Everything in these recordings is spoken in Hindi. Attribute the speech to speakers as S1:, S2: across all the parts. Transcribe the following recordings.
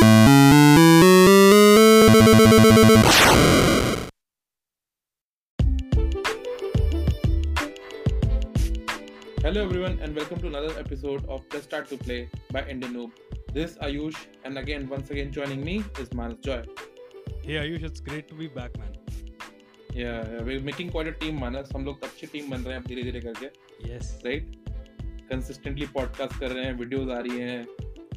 S1: Hello everyone and welcome to another episode of Let's Start to Play by Indian Noob. This is Ayush and again once again joining me is Manas Joy.
S2: Hey Ayush, it's great to be back, man.
S1: Yeah, yeah, we're making quite a team Manas. हम लोग अच्छी टीम बन रहे हैं अब धीरे धीरे करके
S2: Yes.
S1: राइट कंसिस्टेंटली पॉडकास्ट कर रहे हैं वीडियोस आ रही हैं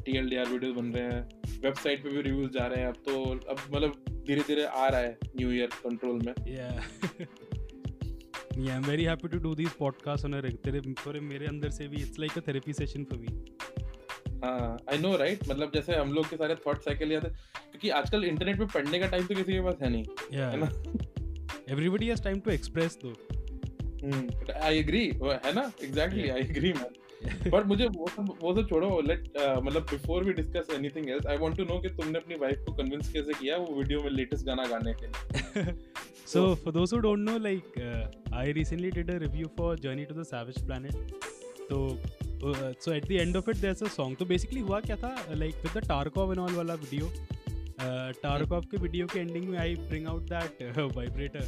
S1: टीएलडीआर वीडियोस बन रहे हैं। वेबसाइट पे भी रिव्यूज़ जा रहे हैं अब तो अब मतलब धीरे धीरे आ रहा है न्यू ईयर कंट्रोल में।
S2: Yeah. I'm very happy to do these podcasts on a reg- तेरे थोड़े मेरे अंदर से भी it's like a therapy session for me.
S1: हाँ आई नो राइट मतलब जैसे हम लोग के सारे थॉट साइकिल याद क्योंकि आजकल इंटरनेट पे पढ़ने का टाइम तो किसी के पास है नहीं। है ना?
S2: Everybody has time to express though.
S1: I agree है ना?
S2: Exactly
S1: I agree man but मुझे वो सब वो सब छोड़ो लेट uh, मतलब before we discuss anything else I want to know कि तुमने अपनी वाइफ को कन्विंस कैसे किया वो वीडियो में लेटेस्ट गाना गाने के लिए?
S2: So for those who don't know like I recently did a review for Journey to the Savage Planet तो so at the end of it there is a song तो बेसिकली हुआ क्या था like with the Tarkov and all वाला वीडियो टारकोव के वीडियो के एंडिंग में I bring out that vibrator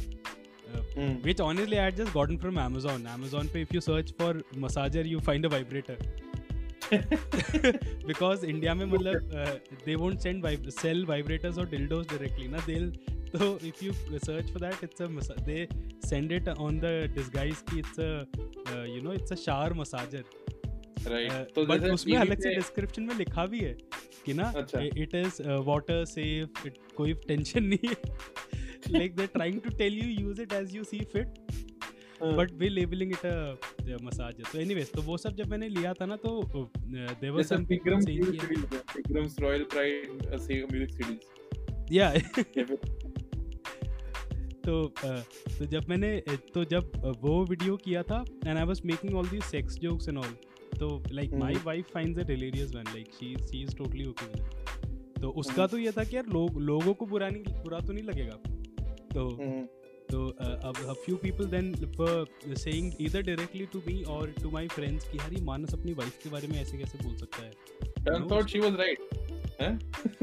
S2: uh. Uh, which honestly I had just gotten from Amazon. Amazon पे if you search for massager, you find a vibrator. because India में मतलब uh, they won't send vib- sell vibrators or dildos directly. Na they'll so if you search for that, it's a massa- they send it on the disguise ki it's a uh, you know it's a shower massager.
S1: Right
S2: Uh,
S1: तो
S2: but
S1: जैसे
S2: उसमें अलग से डिस्क्रिप्शन में लिखा भी है कि ना
S1: अच्छा।
S2: इट इज़ वाटर सेफ़ कोई टेंशन नहीं है they trying to tell you use it as you see fit
S1: हाँ,
S2: but way labelling it a massage तो एनीवेज तो वो सब जब मैंने लिया था ना तो there was
S1: some Vikram Vikram's royal pride से म्यूज़िक सीरीज़
S2: या तो uh, तो जब मैंने uh, तो जब uh, वो वीडियो किया था and I was making all these sex jokes and all तो like my. Wife finds it hilarious man like she she is totally okay तो उसका
S1: हम्म।
S2: तो ये था कि यार लोग लोगों को बुरा नहीं बुरा तो नहीं लगेगा। तो
S1: हम्म,
S2: तो uh, अब a few people then were saying either directly to me or to my friends कि यार ये मानस अपनी वाइफ के बारे में ऐसे कैसे बोल सकता है?
S1: Turns out she was right.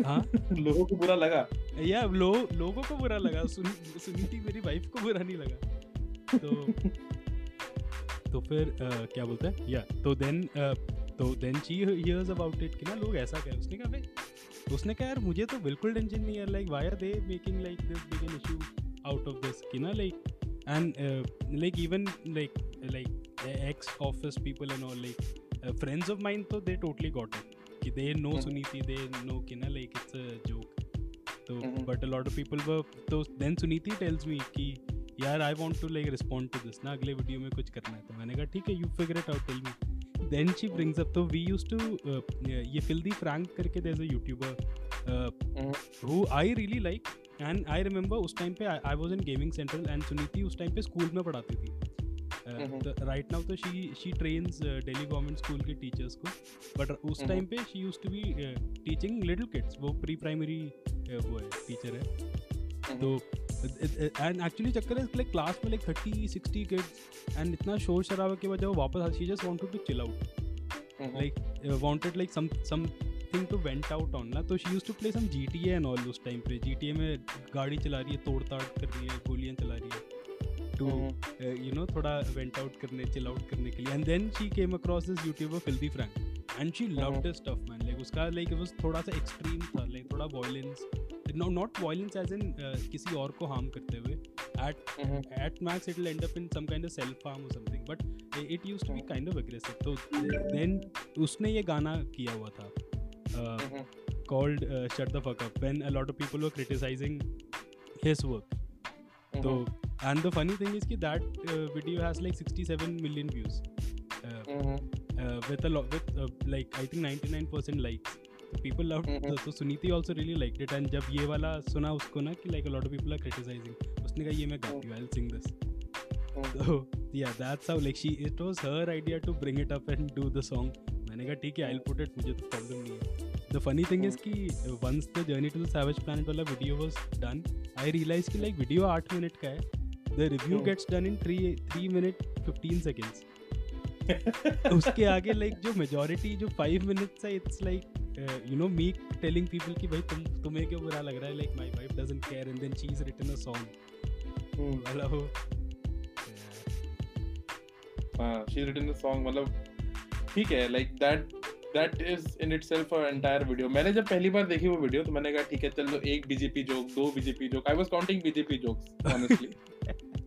S1: हाँ? लोगों को बुरा लगा।
S2: या लो लोगों को बुरा लगा। सुन सुनीति मेरी वाइफ को बुरा नहीं लगा। तो तो फिर uh, क्या बोलते हैं? या तो देन तो then she hears about it कि ना लोग ऐसा कह। उसने कहा भाई उसने कहा यार मुझे तो बिल्कुल टेंशन नहीं है। Like why are they making like this big an issue out of this कि ना like and like even like like ex office people and all like friends of mind तो दे टोटली गॉट इट कि they know
S1: Mhm.
S2: Suniti they know कि ना लाइक इट्स अ जोक तो. But a lot of people were तो देन सुनीति टेल्स मी कि यार I want to like respond to this ना अगले वीडियो में कुछ करना है तो मैंने कहा ठीक है you figure it out tell me then she brings up तो वी यूज्ड टू ये फिल्दी फ्रैंक करके there is a YouTuber who I really like and I remember उस टाइम पे I was in gaming central and Suniti उस टाइम पे स्कूल में पढ़ाती थी. राइट नाउ तो she she trains daily government school के टीचर्स को। बट उस. टाइम पे she use to be teaching little kids वो प्री प्राइमरी वो है टीचर है। तो एंड एक्चुअली चक्कर है लाइक क्लास में like thirty sixty kids and इतना शोर शराबा के बाद जब वो वापस she just wanted to chill out like uh, wanted like some something to vent out on ना तो she used to play some GTA and all उस टाइम पे। GTA में गाड़ी चला रही है तोड़ ताड़ कर रही है गोलियाँ चला रही है। To यू नो थोड़ा वेंट आउट करने चिल आउट करने के लिए। And then she came across this YouTuber Filthy Frank and she loved this stuff man like उसका लाइक वाज थोड़ा सा एक्सट्रीम था लाइक थोड़ा violence no not violence as in किसी और को हार्म करते हुए। At at max it'll end up in some kind of self harm or something but i- it used to be kind of aggressive. so then उसने ये गाना किया हुआ था। Uh, called uh, shut the fuck up when a lot of people were criticizing his work so and the funny thing is ki that uh, video has like 67 million views uh, uh, with a lot with uh, like I think 99% likes so people loved
S1: Mhm.
S2: so, so Suniti also really liked it and जब ये वाला सुना उसको ना कि like a lot of people are criticizing उसने कहा ये मैं गाती हूँ I'll sing this so yeah that's how like she it was her idea to bring it up and do the song मैंने कहा ठीक है I'll put it मुझे तो problem नहीं है the funny thing is कि once the journey to the savage planet वाला video was done I realized कि like video 8 minute का है review
S1: Hmm.
S2: gets done in 3 3 minute 15 seconds उसके आगे लाइक जो मेजोरिटी जो फाइव मिनट्स है it's like you know me telling people कि भाई तुम तुम्हें क्यों बुरा लग रहा है like my wife doesn't care and then she is written a song वाला हो
S1: हाँ she is written a song मतलब ठीक है like that that is in itself a entire video मैंने जब पहली बार देखी वो वीडियो तो मैंने कहा ठीक है चलो एक बीजेपी जोक दो BJP joke I was counting BJP jokes honestly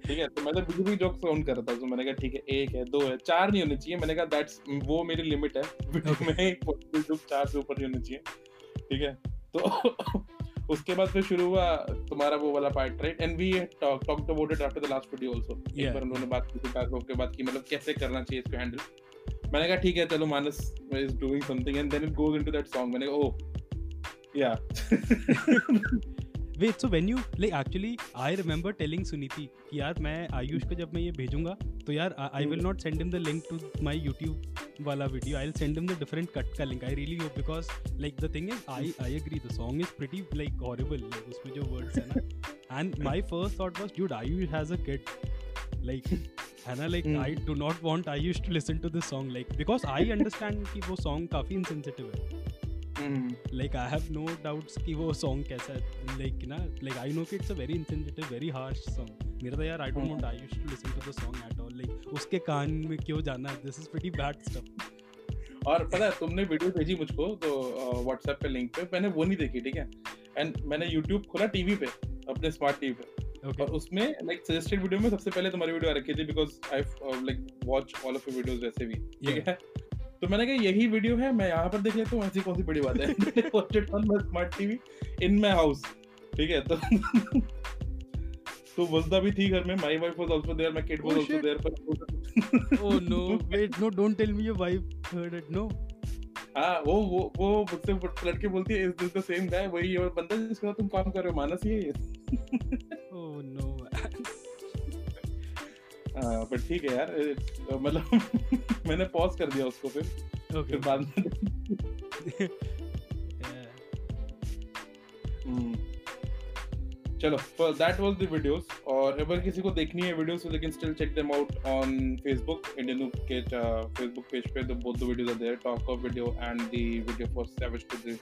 S1: ठीक है तो मैं तो बीजेपी जोक्स काउंट कर रहा था तो मैंने कहा ठीक है एक है दो है चार नहीं होने चाहिए. मैंने कहा दैट्स वो मेरी लिमिट है. वीडियो में एक जोक चार से ऊपर नहीं होने चाहिए। ठीक है तो उसके बाद फिर शुरू हुआ तुम्हारा वो वाला part right and we talked about it after the last video also एक बार उन्होंने बात की थी के बाद की मतलब कैसे करना चाहिए इसको हैंडल मैंने कहा, ठीक है, चलो Manas is doing something and then it goes into that song मैंने कहा ओह yeah
S2: wait so when you like actually I remember telling Suniti कि यार, मैं आयुष को जब मैं ये भेजूँगा तो यार I will not send him the link to my YouTube वाला video I will send him the different cut का link I really hope because like the thing is I I agree the song is pretty like horrible उसमें जो वर्ड्स है ना. And my first thought was dude Ayush has a kid like है ना? Like I do not want I used to listen to this song like because I understand कि वो सॉन्ग काफ़ी इनसेंसिटिव है। Like I have no doubts कि वो सॉन्ग कैसा है। लाइक ना? लाइक आई नो कि it's a very insensitive very harsh song मेरा तो यार I don't want I used to listen to the song at all like उसके कान में क्यों जाना है? This is pretty bad stuff
S1: और पता है तुमने वीडियो भेजी मुझको तो व्हाट्सएप पे लिंक पे। मैंने वो नहीं देखी ठीक है? एंड मैंने यूट्यूब खोला टीवी पे अपने स्मार्ट टीवी पे। Okay. और उसमें लाइक सजेस्टेड वीडियो में सबसे पहले तुम्हारी वीडियो आ रखी थी because I like watch all of your videos वैसे भी ठीक है? तो मैंने कहा यही वीडियो है मैं यहाँ पर देख लेता हूँ ऐसी कौन सी बड़ी बात है? Smart TV in my house ठीक है? तो तो वजदा भी थी घर में my wife was also there my kid was also there
S2: पर ओह no wait no don't tell me your wife heard it no
S1: हाँ वो वो वो मुझसे लड़के बोलती है is this the same guy वही और बंदा जिसके साथ तुम काम कर रहे हो मानस ये
S2: ओह नो
S1: हाँ बट ठीक है यार मतलब मैंने पॉज कर दिया उसको फिर
S2: okay.
S1: फिर बाद में। चलो दैट वाज द वीडियोस और अगर किसी को देखनी है वीडियोस तो they can still check them out on Facebook Indian के फेसबुक पेज पे. The both the videos are there talk of video and the video for savage to the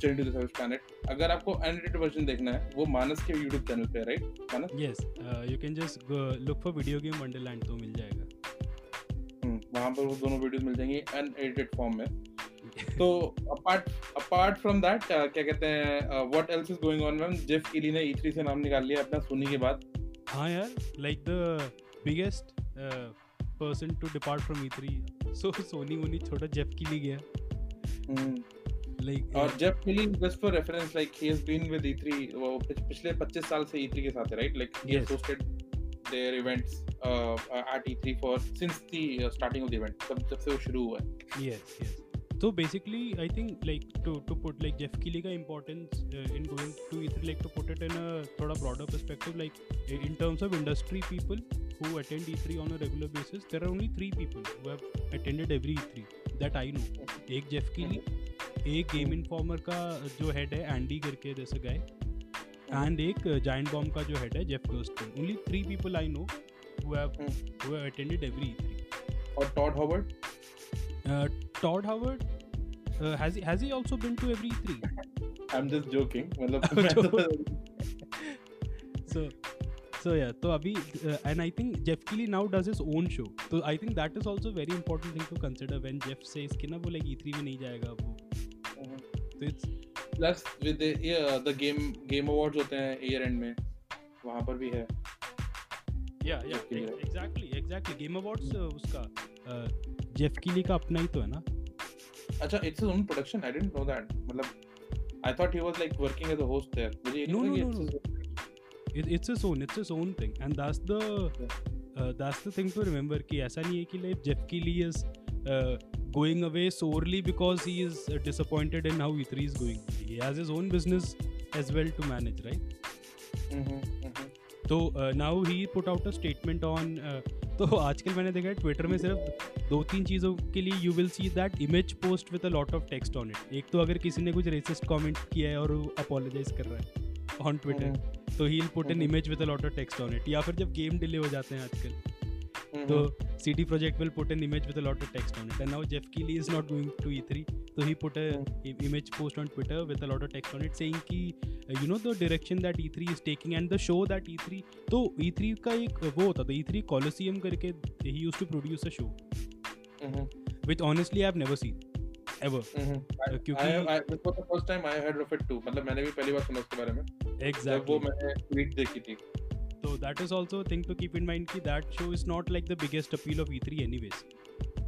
S1: change to the savage planet अगर आपको अनएडिटेड वर्जन देखना है वो मानस के YouTube चैनल पे right Manas?
S2: Yes you can just look for video game wonderland तो मिल जाएगा।
S1: हम्म वहाँ पर वो दोनों वीडियोस मिल जाएँगी अनएडिटेड फॉर्म में। तो अपार्ट अपार्ट फ्रॉम दैट क्या कहते हैं what else is going on ma'am Geoff Keighley ने E3 से नाम निकाल लिया अपना सोनी के बाद।
S2: हाँ यार like the biggest person to depart from E3 so Sony वोनी छोटा जेफ कीली गया।
S1: लाइक और Geoff Keighley just for reference like he has been with E3 वो पिछले 25 साल से E3 के साथ है right like he has hosted events uh, at E3 for since the uh, starting of the event जब जब से वो शुरू हुआ है।
S2: Yes yes तो basically I think like to to put like Geoff Keighley का इंपॉर्टेंस इन गोइंग टू इथ like to put it in थोड़ा broader perspective like in terms of industry people who attend E three on a regular basis there are only three people who have attended every E three that I know एक जेफ किली एक गेम इन्फॉर्मर का जो हेड है एंडी करके जैसे गए एंड एक जॉइंट बॉम्ब का जो हेड है Jeff Gerstmann only three people I know who have who have attended every E
S1: three और Todd
S2: Howard Todd Howard uh, has he has he also been to every E3?
S1: I'm just joking. मतलब
S2: so so yeah तो अभी uh, and I think Jeff Keighley now does his own show तो I think that is also very important thing to consider when Jeff says कि ना वो like E3 में नहीं जाएगा वो तो it's
S1: plus with the yeah, the game game awards होते हैं year end में वहाँ पर भी है
S2: yeah yeah e- exactly exactly game awards uh, उसका uh, जेफ कीली का अपना ही तो है ना
S1: अच्छा his own production I didn't know that मतलब I thought he was like working as a host there मुझे his-
S2: it, it's his own it's his own thing and that's the uh, that's the thing to remember कि ऐसा नहीं है कि like Geoff Keighley uh, going away solely because he is uh, disappointed in how E3 is going he has his own business as well to manage right
S1: hmm, hmm,
S2: तो now he put out a statement on तो आजकल मैंने देखा है ट्विटर में सिर्फ़ दो तीन चीज़ों के लिए you will see that image post with a lot of text on it एक तो अगर किसी ने कुछ रेसिस्ट कमेंट किया है और अपोलोजाइज कर रहा है ऑन ट्विटर तो he put an
S1: hmm.
S2: Image with a lot of text on it या फिर जब गेम डिले हो जाते हैं आजकल So CD Projekt will put an image with a lot of text on it, and now Jeff Keighley is not going to E3, so he put a i- image post on Twitter with a lot of text on it saying कि uh, you know the direction that E3 is taking and the show that E3 तो E3 का एक वो होता था E3 Coliseum करके he used to produce a show which honestly I've never seen ever
S1: hmm. I,
S2: क्योंकि
S1: I, this was the first time I heard of it too. मतलब मैंने भी पहली बार सुना उसके बारे में जब
S2: exactly
S1: वो मैंने ट्वीट देखी थी
S2: तो that is also think to keep in mind की that show is not like the biggest appeal of E three anyways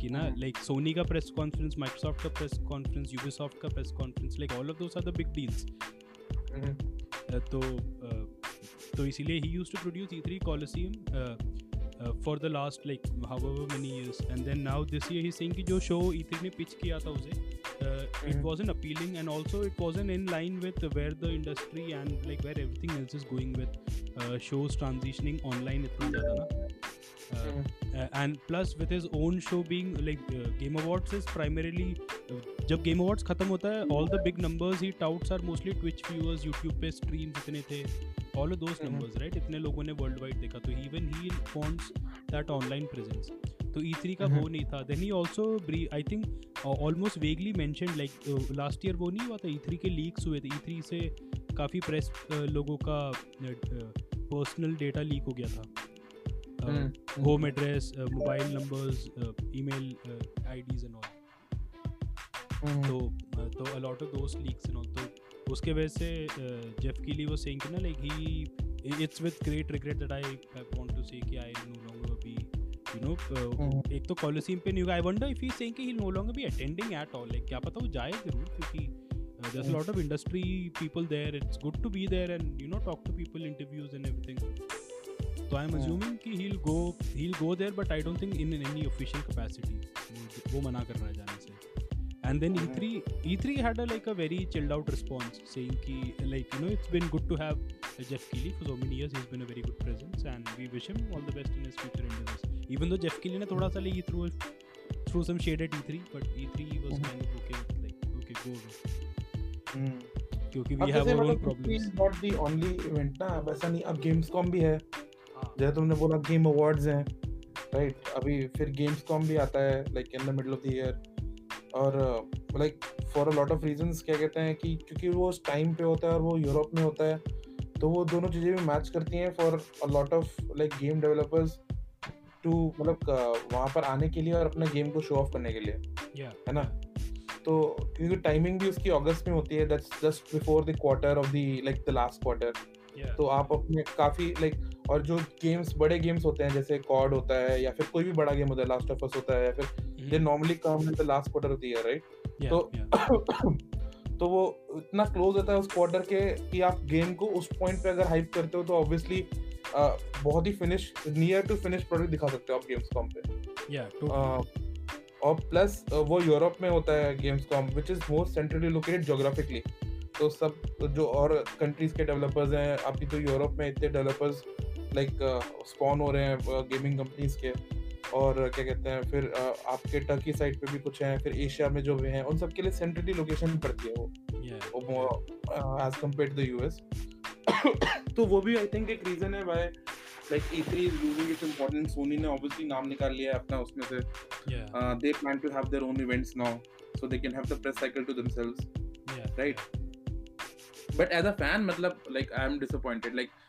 S2: कि ना लाइक सोनी का प्रेस कॉन्फ्रेंस माइक्रोसॉफ्ट का प्रेस कॉन्फ्रेंस यूबीसॉफ्ट का press conference like all of those are the big deals तो तो इसीलिए he use to produce E three Coliseum for the last like how many years and then now this year he Singh की जो शो इथे ने पिच किया था उसे it
S1: was
S2: an appealing and also it was an in line with where the industry and like where everything else is going with shows transitioning online इतना ज़्यादा ना। And plus with his own show being like game awards is primarily जब गेम अवार्ड्स खत्म होता है all the big numbers he touts are mostly Twitch viewers YouTube पे स्ट्रीम जितने थे। All of those
S1: Mhm.
S2: numbers right इतने लोगों ने world wide देखा तो even he wants that online presence तो E3 का वो नहीं था then he also bre- I think uh, almost vaguely mentioned like uh, last year वो नहीं हुआ था E3 के leaks हुए थे E3 से काफ़ी प्रेस लोगों का पर्सनल डेटा लीक हो गया था uh,
S1: hmm,
S2: home address, uh, mobile numbers, uh, email uh, IDs and all.
S1: हम्म,
S2: तो uh, तो a lot of those leaks and all. तो उसके वजह से uh, Jeff Keighley was saying ना like he it's with great regret that I, I want to say कि longer be you know uh,
S1: हम्म,
S2: एक तो Coliseum पे नहीं होगा I wonder if he's saying कि he'll no longer be attending at all like क्या पता वो जाए ज़रूर क्योंकि uh, there's a lot of industry people there it's good to be there and you know talk to people interviews and everything so I'm
S1: Hmm.
S2: assuming कि he'll go there but I don't think in, in any official capacity वो- वो मना कर रहा है जाने से and then
S1: Mhm.
S2: E3 E3 had a like a very chilled out response saying कि like you know it's been good to have Jeff Keighley for so many years he's been a very good presence and we wish him all the best in his future endeavors even though Jeff Keighley ने थोड़ा सा like he threw threw some shade at E3 but E3 was
S1: Mhm.
S2: kind of okay with like okay go away
S1: हम्म।
S2: क्योंकि
S1: अब
S2: we have
S1: जैसे
S2: our own
S1: मतलब
S2: problems
S1: not the only event ना अब ऐसा नहीं अब गेम्स कॉम भी है
S2: हाँ,
S1: जैसे तुमने बोला गेम अवार्ड्स हैं राइट अभी फिर गेम्स कॉम भी आता है like in the middle of the year और like for a lot of reasons क्या कहते हैं कि क्योंकि वो उस टाइम पे होता है और वो यूरोप में होता है तो वो दोनों चीज़ें भी मैच करती हैं for a lot of like game developers to मतलब वहाँ पर आने के लिए और अपने गेम को शो ऑफ़ करने के लिए
S2: yeah.
S1: है ना? तो क्योंकि टाइमिंग भी उसकी अगस्त में होती है that's just before the quarter of the like the last
S2: quarter
S1: तो आप अपने काफ़ी लाइक और जो गेम्स बड़े गेम्स होते हैं जैसे कॉड होता है या फिर कोई भी बड़ा गेम होता है लास्ट ऑफ़ अस होता है या फिर they. Normally come in the last quarter of the year
S2: right
S1: तो तो वो इतना क्लोज होता है उस क्वार्टर के कि आप गेम को उस पॉइंट पे अगर हाइप करते हो तो ऑब्वियसली बहुत ही finish near to finish product दिखा सकते हो आप गेम्स कॉम पे और प्लस वो यूरोप में होता है Gamescom which is more centrally located geographically तो सब जो और कंट्रीज़ के डेवलपर्स हैं अभी तो यूरोप में इतने डेवलपर्स लाइक स्पॉन हो रहे हैं गेमिंग कंपनीज़ के। और क्या कहते हैं फिर आपके टर्की साइड पे भी कुछ हैं फिर एशिया में जो भी हैं उन सब के लिए सेंट्रली लोकेशन पड़ती है वो। As compare to the US तो वो भी आई थिंक एक रीजन है why like E3 is losing its importance Sony ने ऑब्वियसली नाम निकाल लिया है अपना उसमें से। They plan to their own events now so they can have the press cycle to themselves
S2: yeah.
S1: Right? But as a fan मतलब like am disappointed like uh,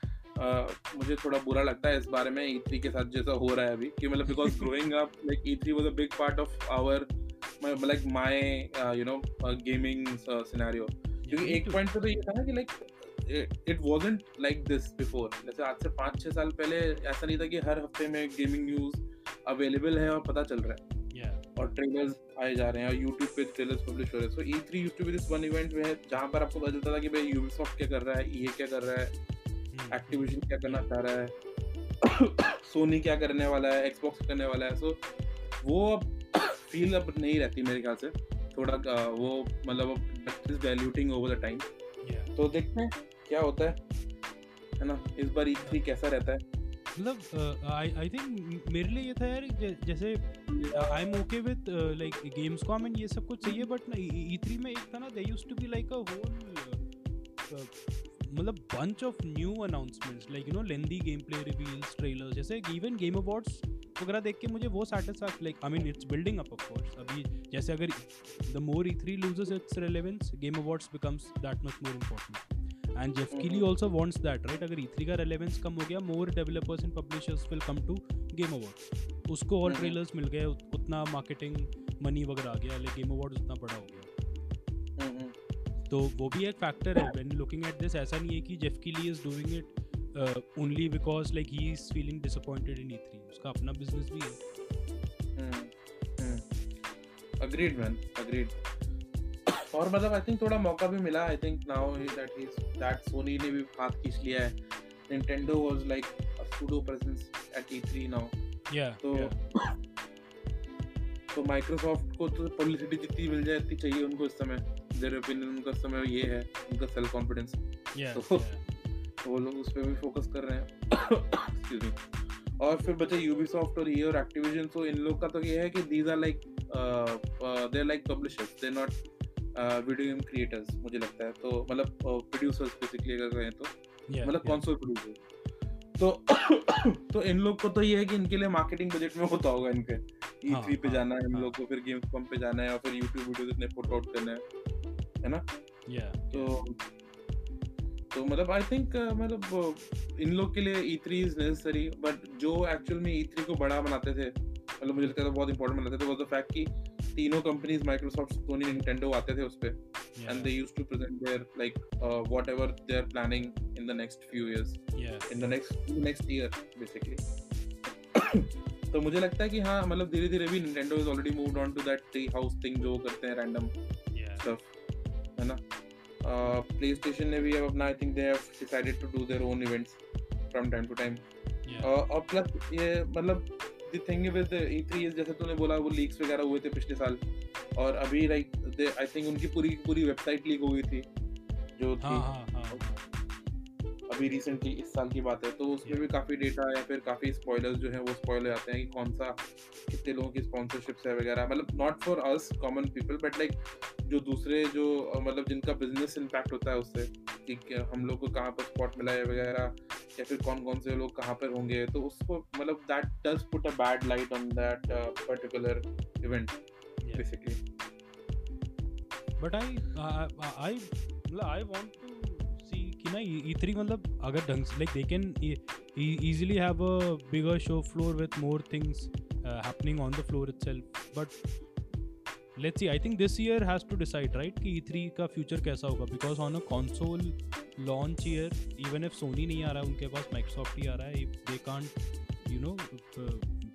S1: मुझे थोड़ा बुरा लगता है इस बारे में E3 के साथ जैसा हो रहा है अभी कि मतलब because growing up like E3 was a big part of our my, like my uh, you know uh, gaming uh, scenario. क्योंकि एक पॉइंट पे तो ये था ना कि like it wasn't like this before जैसे आज से पाँच छः साल पहले ऐसा नहीं था कि हर हफ़्ते में गेमिंग न्यूज़ अवेलेबल है और पता चल रहा है।
S2: Yeah.
S1: और ट्रेलर्स आए जा रहे हैं और यूट्यूब पे ट्रेलर्स पब्लिश हो रहे हैं। So E three use to be this one event में जहाँ पर आपको पता चलता था कि भाई यूबीसॉफ्ट क्या कर रहा है ये क्या कर रहा है. एक्टिविजन क्या करना चाह रहा है? सोनी क्या करने वाला है? एक्सबॉक्स करने वाला है? सो वो अब फील अब नहीं रहती मेरे ख्याल से। थोड़ा वो मतलब अब डाइल्यूटिंग ओवर द टाइम तो देखते हैं क्या होता है। है ना? इस बार ई थ्री कैसा रहता है?
S2: मतलब आई आई थिंक मेरे लिए ये था यार जैसे I am okay with like Gamescom and ये सब कुछ चाहिए बट ना ई थ्री में एक था ना they used to be like a whole मतलब bunch of new announcements like you know lengthy gameplay reveals trailers जैसे इवन गेम awards वगैरह देख के मुझे वो satisfaction like I mean it's building up of course अभी जैसे अगर the more ई3 loses its relevance game awards becomes that much more important and Geoff Keighley also wants that right अगर ई3 का रेलेवेंस कम हो गया more developers and publishers will come to game awards उसको और ट्रेलर्स हम्म। मिल गए उतना मार्केटिंग मनी वगैरह आ गया लाइक गेम अवार्ड्स उतना बड़ा हो गया। हम्म, तो वो भी एक फैक्टर है. व्हेन लुकिंग एट दिस ऐसा नहीं है कि Geoff Keighley is doing it only because like he is feeling disappointed in ई3 उसका अपना बिज़नेस भी है.
S1: अग्रीड मैन अग्रीड और मतलब आई थिंक थोड़ा मौका भी मिला I think now that is that Sony ने भी हाथ खींच लिया है. Nintendo was like a pseudo presence at E3 now.
S2: Yeah.
S1: तो yeah. तो माइक्रोसॉफ्ट को तो पब्लिसिटी जितनी मिल जाए इतनी चाहिए उनको इस समय. देयर ओपिनियन उनका समय ये है उनका सेल्फ कॉन्फिडेंस तो. वो लोग उस पर भी फोकस कर रहे हैं। और फिर बचे यूबीसॉफ्ट और ये और एक्टिविजन तो इन लोग का तो ये है कि these are like they are like publishers they not video game creators मुझे लगता है। तो मतलब प्रोड्यूसर्स बेसिकली अगर कहें तो। मतलब कौन प्रोड्यूसर तो तो इन लोग को तो ये है कि इनके लिए मार्केटिंग बजट में होता होगा इनके। ई हाँ, पे हाँ, जाना है इन हाँ. लोग को फिर गेम्स पंप पे जाना है और फिर यूट्यूब वीडियो इतने पुट आउट करना है। है ना? तो तो मतलब आई थिंक uh, मतलब इन लोग के लिए E three is necessary but जो एक्चुअल में ई थ्री को बड़ा बनाते थे मतलब मुझे लगता था बहुत इंपॉर्टेंट बनाते थे वो द फैक्ट कि तीनों कंपनीज़ माइक्रोसॉफ्ट सोनी निंटेंडो आते थे उस पे. And they used to present their like whatever they are planning in the next few years in the next next year basically तो मुझे लगता है कि हाँ मतलब धीरे धीरे भी Nintendo is already moved on to that tree house thing जो करते हैं रैंडम स्टफ़ है ना? प्ले स्टेशन ने भी अब अपना I think they have decided to do their own events from time to time और प्लस ये मतलब the thing with E3 is जैसे तूने बोला वो लीक्स वगैरह हुए थे पिछले साल। और अभी लाइक आई थिंक उनकी पूरी पूरी वेबसाइट लीक हो गई थी जो थी। हाँ, हाँ, हाँ, अभी रिसेंटली इस साल की बात है तो उसमें भी काफ़ी डेटा या फिर काफ़ी स्पॉयलर्स जो है वो स्पॉइल हो जाते हैं कि कौन सा कितने लोगों की स्पॉन्सरशिप्स है वगैरह। मतलब not for us common people but like जो दूसरे जो मतलब जिनका बिज़नेस इम्पैक्ट होता है उससे कि हम लोग को कहाँ पर स्पॉट मिला है वगैरह या फिर कौन कौन से लोग कहाँ पर होंगे तो उसको मतलब that does put a bad light on that particular event basically
S2: but I I मतलब आई वांट टू कि ना ई थ्री मतलब अगर ढंग से like they can easily have a bigger show floor with more things happening on the floor itself but let's see I think this year has to decide right कि ई थ्री का फ्यूचर कैसा होगा? Because on a console launch year even if Sony नहीं आ रहा है उनके पास माइक्रोसॉफ्ट ही आ रहा है they can't you know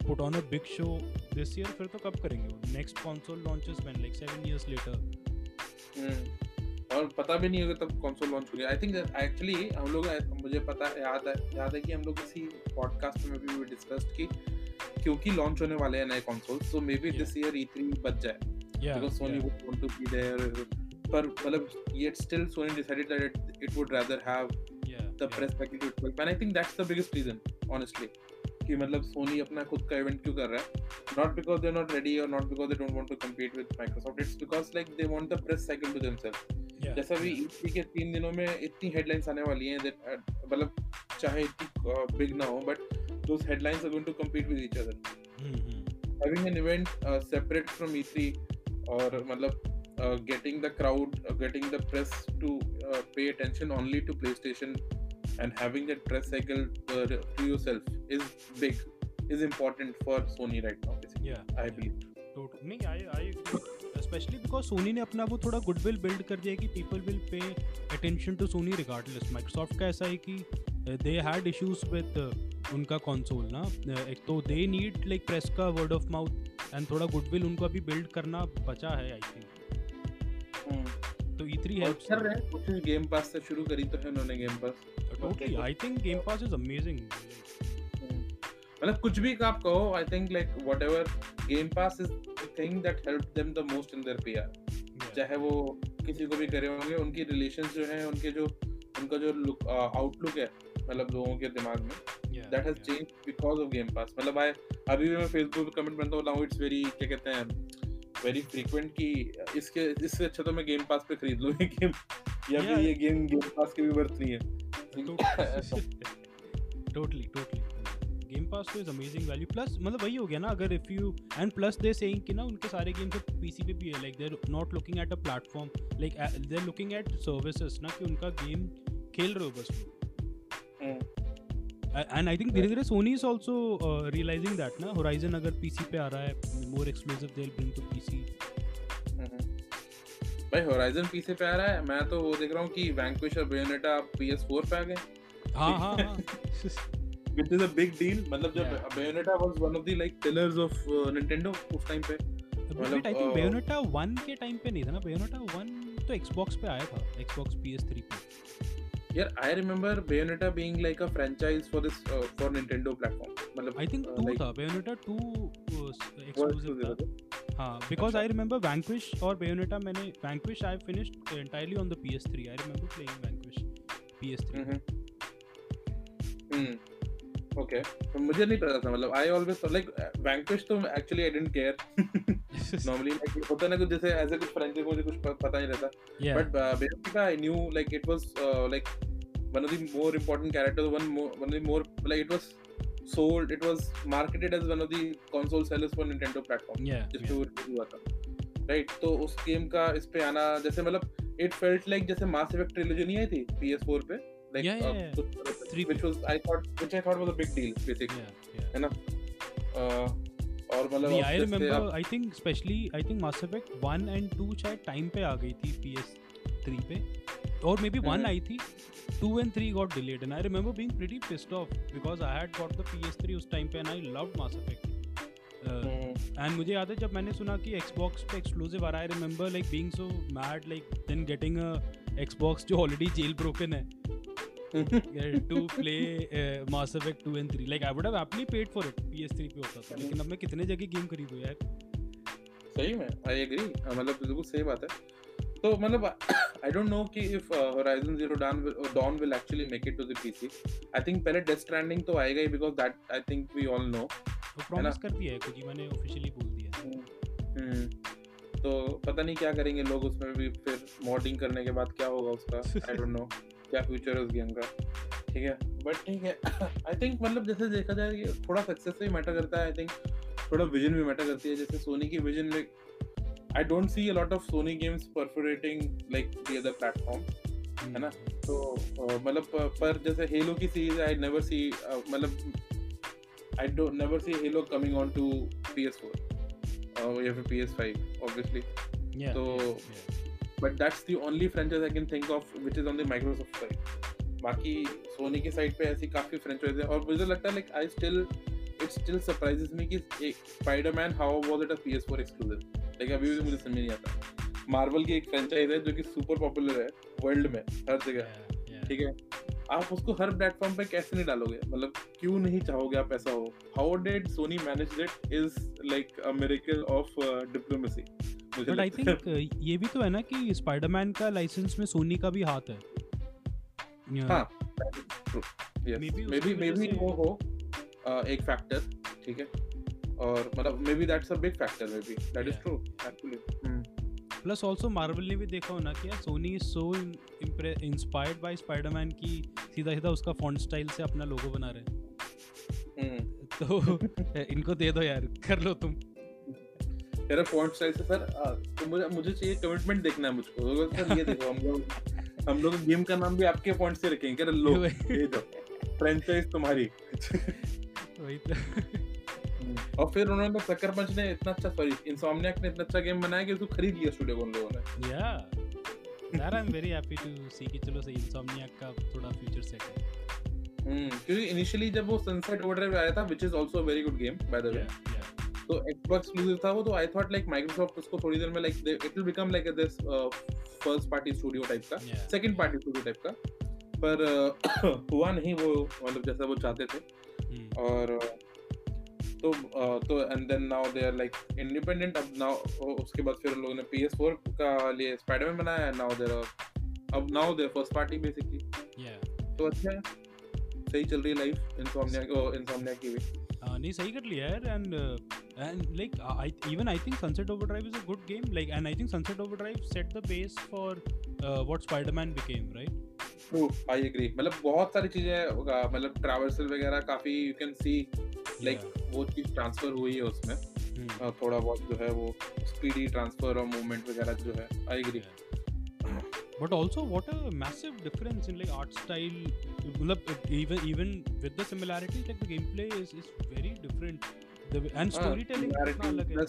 S2: put on a big show this year फिर तो कब करेंगे next console launches man like seven years later
S1: और पता भी नहीं होगा तब कंसोल लॉन्च हो गया आई थिंक एक्चुअली हम लोग मुझे पता याद है याद है कि हम लोग किसी पॉडकास्ट में भी डिस्कस्ड की क्योंकि लॉन्च होने वाले हैं नए console so maybe this year E3 बच जाए Sony yeah. would want to be there. But मतलब still Sony decided that it, it would rather have yeah, the yeah. press package itself. And I think that's the biggest reason, honestly. कि मतलब सोनी अपना खुद का इवेंट क्यों कर रहा है not because they not ready और not because they don't want to compete with Microsoft it's because like they want the press cycle to themselves जैसे अभी ईडी के तीन दिनों में इतनी हेडलाइंस आने वाली हैं मतलब चाहे इतनी बिग ना हो but those headlines are to compete with each having an event separate from ED और मतलब getting the crowd getting the press to pay attention only to PlayStation and having that press cycle to yourself is big is important for Sony right now I believe
S2: नहीं I I especially because Sony ने अपना वो थोड़ा goodwill build कर दिया कि people will pay attention to Sony regardless. Microsoft का ऐसा है कि they had issues with uh, उनका कंसोल ना. एक तो दे नीड लाइक प्रेस का वर्ड ऑफ़ माउथ एंड थोड़ा गुडविल उनको अभी बिल्ड करना बचा है आई थिंक तो E3 हेल्प्स
S1: कर रहे हैं कुछ गेम पास से शुरू करी तो है उन्होंने game pass
S2: totally I think game pass is amazing
S1: मतलब कुछ भी आप कहो I think like whatever game pass is thing that help them the most in their PR चाहे वो किसी को भी करे होंगे उनकी रिलेशंस जो है उनके जो उनका जो आउटलुक है मतलब लोगों के दिमाग में that has change because of game pass मतलब आई अभी भी मैं फेसबुक पे कमेंट बनता हूँ इट्स वेरी क्या कहते हैं वेरी फ्रीक्वेंट कि इसके इससे अच्छा तो मैं गेम पास पे खरीद लूँ ये गेम या फिर ये गेम गेम पास की भी वर्थ नहीं है।
S2: टोटली टोटली गेम पास तो इज़ अमेजिंग वैल्यू प्लस मतलब वही हो गया ना अगर if you and plus they saying कि ना उनके सारे गेम्स पीसी पे भी है like they are not looking at a platform like they are looking at services ना कि उनका गेम खेल रहे हो बस। एंड आई थिंक धीरे धीरे Sony is also realising that ना होराइजन अगर पीसी पे आ रहा है more exclusive they will bring to PC
S1: भाई होराइजन पीसी पे आ रहा है मैं तो वो देख रहा हूँ कि वैंक्विश और बेयोनेटा PS4 पे आ गए।
S2: हाँ हाँ। हाँ
S1: which is a big deal मतलब जब
S2: Yeah.
S1: Bayonetta was one of the like pillars of uh, Nintendo उस टाइम पे
S2: बट आई थिंक बेयोनेटा 1 के टाइम पे नहीं था ना बेयोनेटा 1 तो Xbox पे आया था Xbox PS3 पे
S1: यार I remember Bayonetta being like a franchise for this uh, for Nintendo platform मतलब
S2: आई थिंक
S1: uh,
S2: 2
S1: like,
S2: था बेयोनेटा 2
S1: was
S2: एक्सक्लूसिव
S1: exclusive,
S2: था हाँ बिकॉज़
S1: अच्छा।
S2: आई रिमेंबर वैंक्विश और बेयोनेटा मैंने Vanquish I finished entirely on the PS3 I remember playing Vanquish PS3
S1: hmm hmm okay तो मुझे नहीं पता था मतलब आई ऑलवेज लाइक वैंक्विश तो actually I didn't care normally like होता ना कुछ जैसे ऐसे कुछ फ्रेंचाइज मुझे कुछ पता नहीं रहता uh, Bayonetta, I knew like it was uh, like one of the more important characters. One more, one of the more like it was sold. It was marketed as one of the console sellers for Nintendo platform.
S2: yeah,
S1: जिस
S2: yeah.
S1: release हुआ था राइट तो उस गेम का इस पे आना जैसे मतलब इट फेल्ट लाइक जैसे मास इफ़ेक्ट ट्रिलॉजी नहीं आई थी PS4 पे like
S2: Yeah, yeah, yeah. Three
S1: which was I thought which I thought was a big deal basically
S2: yeah, yeah.
S1: और मतलब
S2: नहीं I
S1: remember
S2: I think specially I think Mass Effect 1 and 2 शायद टाइम पे आ गई थी PS3 पे. और मे बी 1
S1: हम्म।
S2: आई थी. 2 and 3 got delayed and I remember being pretty pissed off because I had got the PS3 उस टाइम पे and I loved Mass Effect. Uh,
S1: hmm,
S2: and मुझे याद है जब मैंने सुना कि Xbox पे एक्सक्लूसिव आ रहा है I remember like being so mad like then getting a Xbox जो ऑलरेडी जेल ब्रोकन है. To play Mass Effect 2 and 3 like I would have happily paid for it PS3 पे होता था लेकिन अब मैं कितने जगह गेम खरीदूं यार?
S1: सही में आई एग्री मतलब बिल्कुल सही बात है। तो मतलब आई डोंट नो कि if Horizon Zero Dawn Dawn will actually make it to the PC I think पहले डेथ स्ट्रैंडिंग तो आएगा ही because that I think we all know?
S2: वो प्रॉमिस कर दिया है कोजिमा ने ऑफिशियली बोल दिया है।
S1: हम्म तो पता नहीं क्या करेंगे लोग उसमें भी फिर मॉडिंग करने के बाद क्या होगा उसका? आई डोंट नो क्या फ्यूचर है उस गेम का। ठीक है? बट ठीक है आई थिंक मतलब जैसे देखा जाए कि थोड़ा सक्सेस भी मैटर करता है आई थिंक थोड़ा विजन भी मैटर करती है। जैसे सोनी की vision like I don't see a lot of Sony games perforating like the other platform है ना? तो मतलब पर जैसे हेलो की सीरीज़ आई नेवर सी मतलब I don't never see Halo coming on to PS4 या फिर PS5 obviously.
S2: Yeah,
S1: तो-
S2: yeah,
S1: that's the only franchise I can think of which is on the Microsoft the Microsoft side. बाकी सोनी की साइड पे ऐसी काफ़ी फ्रेंचाइज है। और मुझे लगता है like I still it still surprises me कि एक Spiderman how was it a PS4 exclusive like अभी भी मुझे समझ नहीं आता। मार्वल की एक फ्रेंचाइज है जो कि सुपर पॉपुलर है वर्ल्ड में हर जगह।
S2: Yeah, yeah.
S1: ठीक है? आप उसको हर प्लेटफॉर्म पे कैसे नहीं डालोगे? मतलब क्यों नहीं चाहोगे आप ऐसा हो? How did Sony manage it is like a miracle
S2: of diplomacy
S1: but I
S2: think ये भी तो है ना कि स्पाइडरमैन का लाइसेंस में सोनी का भी हाथ है.
S1: हाँ
S2: उसकी
S1: maybe
S2: वजह से-
S1: वो हो एक फैक्टर ठीक है? और मतलब maybe that's a big factor maybe that
S2: is
S1: true actually
S2: plus also Marvel ने भी देखा होना कि Sony is so inspired by Spiderman की सीधा सीधा उसका फॉन्ट स्टाइल से अपना लोगो बना रहे हैं। तो इनको दे दो यार कर लो तुम।
S1: तेरा फॉन्ट स्टाइल से सर तो मुझे मुझे चाहिए कमिटमेंट देखना है मुझको। तो सर ये देखो हम लोग हम लोग गेम का नाम भी आपके फॉन्ट से रखेंगे क्या? लो ये दो। फ्रेंचाइज तुम्हारी।
S2: वही तो।
S1: और फिर उन्होंने सक्कर पंच ने इतना अच्छा सॉरी इंसोमनियाक ने इतना अच्छा गेम बनाया कि उसको खरीद लिया स्टूडियो उन लोगों ने।
S2: या यार I am very happy to see कि चलो सही इंसोम्नियाक का थोड़ा फ्यूचर सेट है।
S1: हम्म, क्योंकि इनिशियली जब वो सनसेट ओवरड्राइव आया था which is also a very good game by
S2: the way.
S1: तो एक्सबॉक्स एक्सक्लूसिव था वो तो आई थॉट लाइक माइक्रोसॉफ्ट उसको थोड़ी देर में like it will become like this first party studio type का. सेकंड पार्टी स्टूडियो टाइप का पर uh, हुआ नहीं वो मतलब जैसा वो चाहते थे
S2: Hmm.
S1: और uh, तो uh, तो and then now they are like independent अब नाउ उसके बाद फिर उन लोगों ने PS4 का लिए स्पाइडरमैन बनाया नाउ देयर अब now they're first party
S2: basically.
S1: तो अच्छा है सही चल रही है लाइफ इंसोमनिया इंसोमनिया की भी
S2: नहीं सही कर लिया यार and and like I even I think Sunset Overdrive is a good game like and I think Sunset Overdrive set the base for what Spiderman became right
S1: true I agree मतलब बहुत सारी चीज़ें मतलब ट्रैवर्सल वगैरह काफ़ी यू कैन सी लाइक वो चीज़ ट्रांसफ़र हुई है उसमें। Hmm. थोड़ा बहुत जो है वो स्पीडी ट्रांसफ़र और मूवमेंट वगैरह जो है I agree
S2: but also what a massive difference in like art style even even with the similarities like the gameplay is is very different. The and storytelling
S1: uh, अलग है।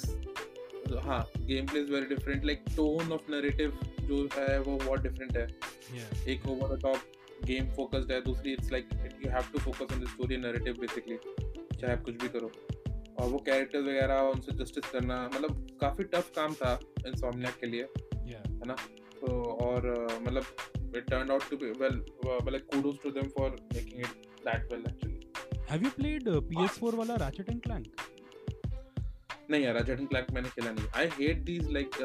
S1: हाँ gameplay is very different like tone of narrative जो है वो बहुत डिफरेंट है। Yeah. एक over the top game focused है दूसरी it's like you have to focus on the story narrative basically चाहे आप कुछ भी करो। और वो कैरेक्टर्स वगैरह उनसे जस्टिस करना मतलब काफ़ी टफ काम था इंसोमनिया के लिए
S2: yeah.
S1: है ना? और मतलब it turned out to be well uh, like kudos to them for making it that well actually
S2: have you played uh, PS4 वाला Ratchet and Clank
S1: नहीं यार रैचेट एंड क्लैंक मैंने खेला नहीं आई हेट दीस लाइक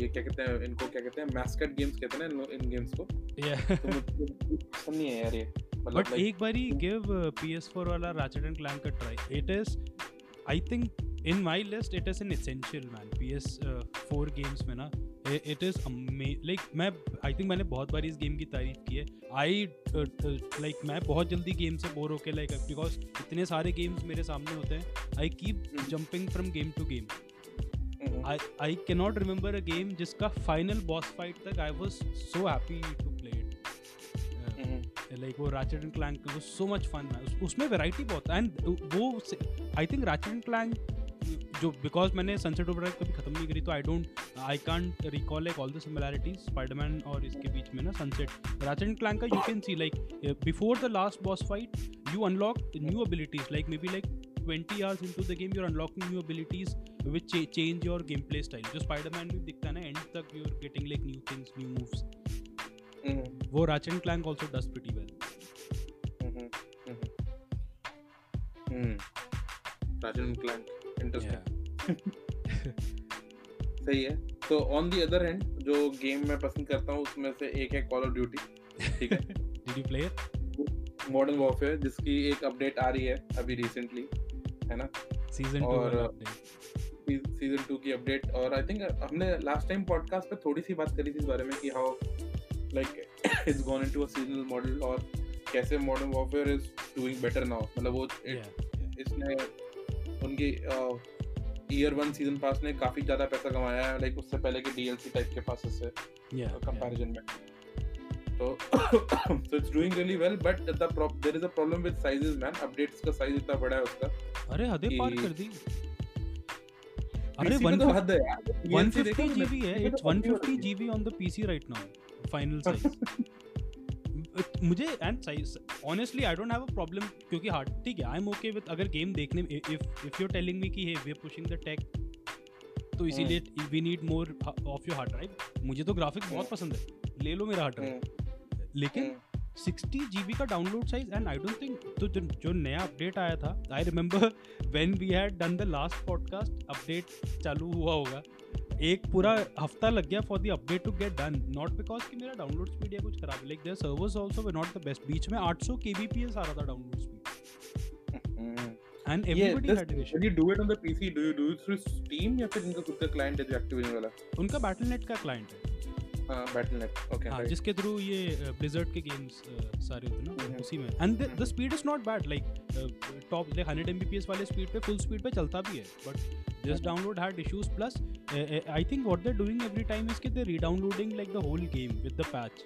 S1: ये क्या कहते हैं इनको क्या कहते हैं मैस्कट गेम्स कहते हैं ना इन गेम्स को
S2: या
S1: तो पसंद नहीं है यार ये
S2: बट मतलब एक बारी गिव PS4 वाला Ratchet and Clank a try it is i think in my list it is an essential man PS4 uh, games में ना इट इज़ लाइक मैं आई थिंक मैंने बहुत बार इस गेम की तारीफ़ की है। आई लाइक uh, मैं बहुत जल्दी गेम से बोर होके लाइक बिकॉज़ इतने सारे गेम्स मेरे सामने होते हैं। I keep jumping from game to game I can not remember a game जिसका फाइनल बॉस फाइट तक I was so happy to play it like वो Ratchet and Clank so much fun है उसमें वेराइटी बहुत है एंड वो I think Ratchet and Clank जो बिकॉज़ मैंने सनसेट ओवरड्राइव कभी खत्म नहीं करी तो I don't I can't recall like all the similarities Spiderman और इसके बीच में ना सनसेट एंड क्लैंक का you can see like before the last boss fight you unlock new abilities like maybe like 20 hours into the game you're unlocking new abilities which ch- change your gameplay style जो Spider-Man में दिखता है ना end तक you're getting like new things new moves mm-hmm. वो Ratchet and Clank also does pretty well
S1: mm-hmm. Interesting. सही है। तो ऑन द अदर हैंड जो गेम मैं पसंद करता हूँ उसमें से एक है कॉल ऑफ़ ड्यूटी ठीक है?
S2: Did you play
S1: Modern Warfare जिसकी एक अपडेट आ रही है अभी रिसेंटली है ना?
S2: सीज़न 2 और
S1: सीज़न 2 की अपडेट और आई थिंक हमने लास्ट टाइम पॉडकास्ट पे थोड़ी सी बात करी थी इस बारे में कि how like it's gone into a seasonal model और कैसे Modern Warfare is doing better now मतलब वो इसने उनकी ईयर वन सीज़न पास ने काफ़ी ज़्यादा पैसा कमाया है लाइक उससे पहले के डीएलसी टाइप के पासेस से कंपैरिजन में। तो it's doing really well but the pro there is a problem with sizes man. Updates का size इतना बड़ा है उसका
S2: अरे हदें पार कर दी।
S1: अरे
S2: 150 जीबी है it's 150 GB on the PC right now final size मुझे and honestly I don't have a problem क्योंकि हार्ड ठीक है आई एम ओके विद अगर गेम देखने if if you are telling me कि hey we are pushing the tech तो इसीलिए we need more of your hard drive मुझे तो ग्राफिक्स बहुत पसंद है ले लो मेरा हार्ड ड्राइव लेकिन सिक्सटी जी का download size and I don't think तो जो जो नया अपडेट आया था I remember when we had done the last podcast update चालू हुआ होगा। एक पूरा हफ़्ता लग गया for the update to get done not because कि मेरा डाउनलोड स्पीड या कुछ खराब like their servers also were not the best बीच में 800 kbps आ रहा था download speed and everybody had
S1: an issue you do it on the pc do you do it through steam या फिर इनका खुद का क्लाइंट है जो एक्टिविजन वाला?
S2: उनका बैटलनेट का क्लाइंट है।
S1: हाँ,
S2: जिसके थ्रू ये ब्लिजर्ड के गेम्स सारे होते ना उसी में। And the speed is not bad like top like 100 Mbps वाले स्पीड पे फुल स्पीड पे चलता भी है but this download had issues plus I think what they are doing every time is कि they redownloading like the whole game with the patch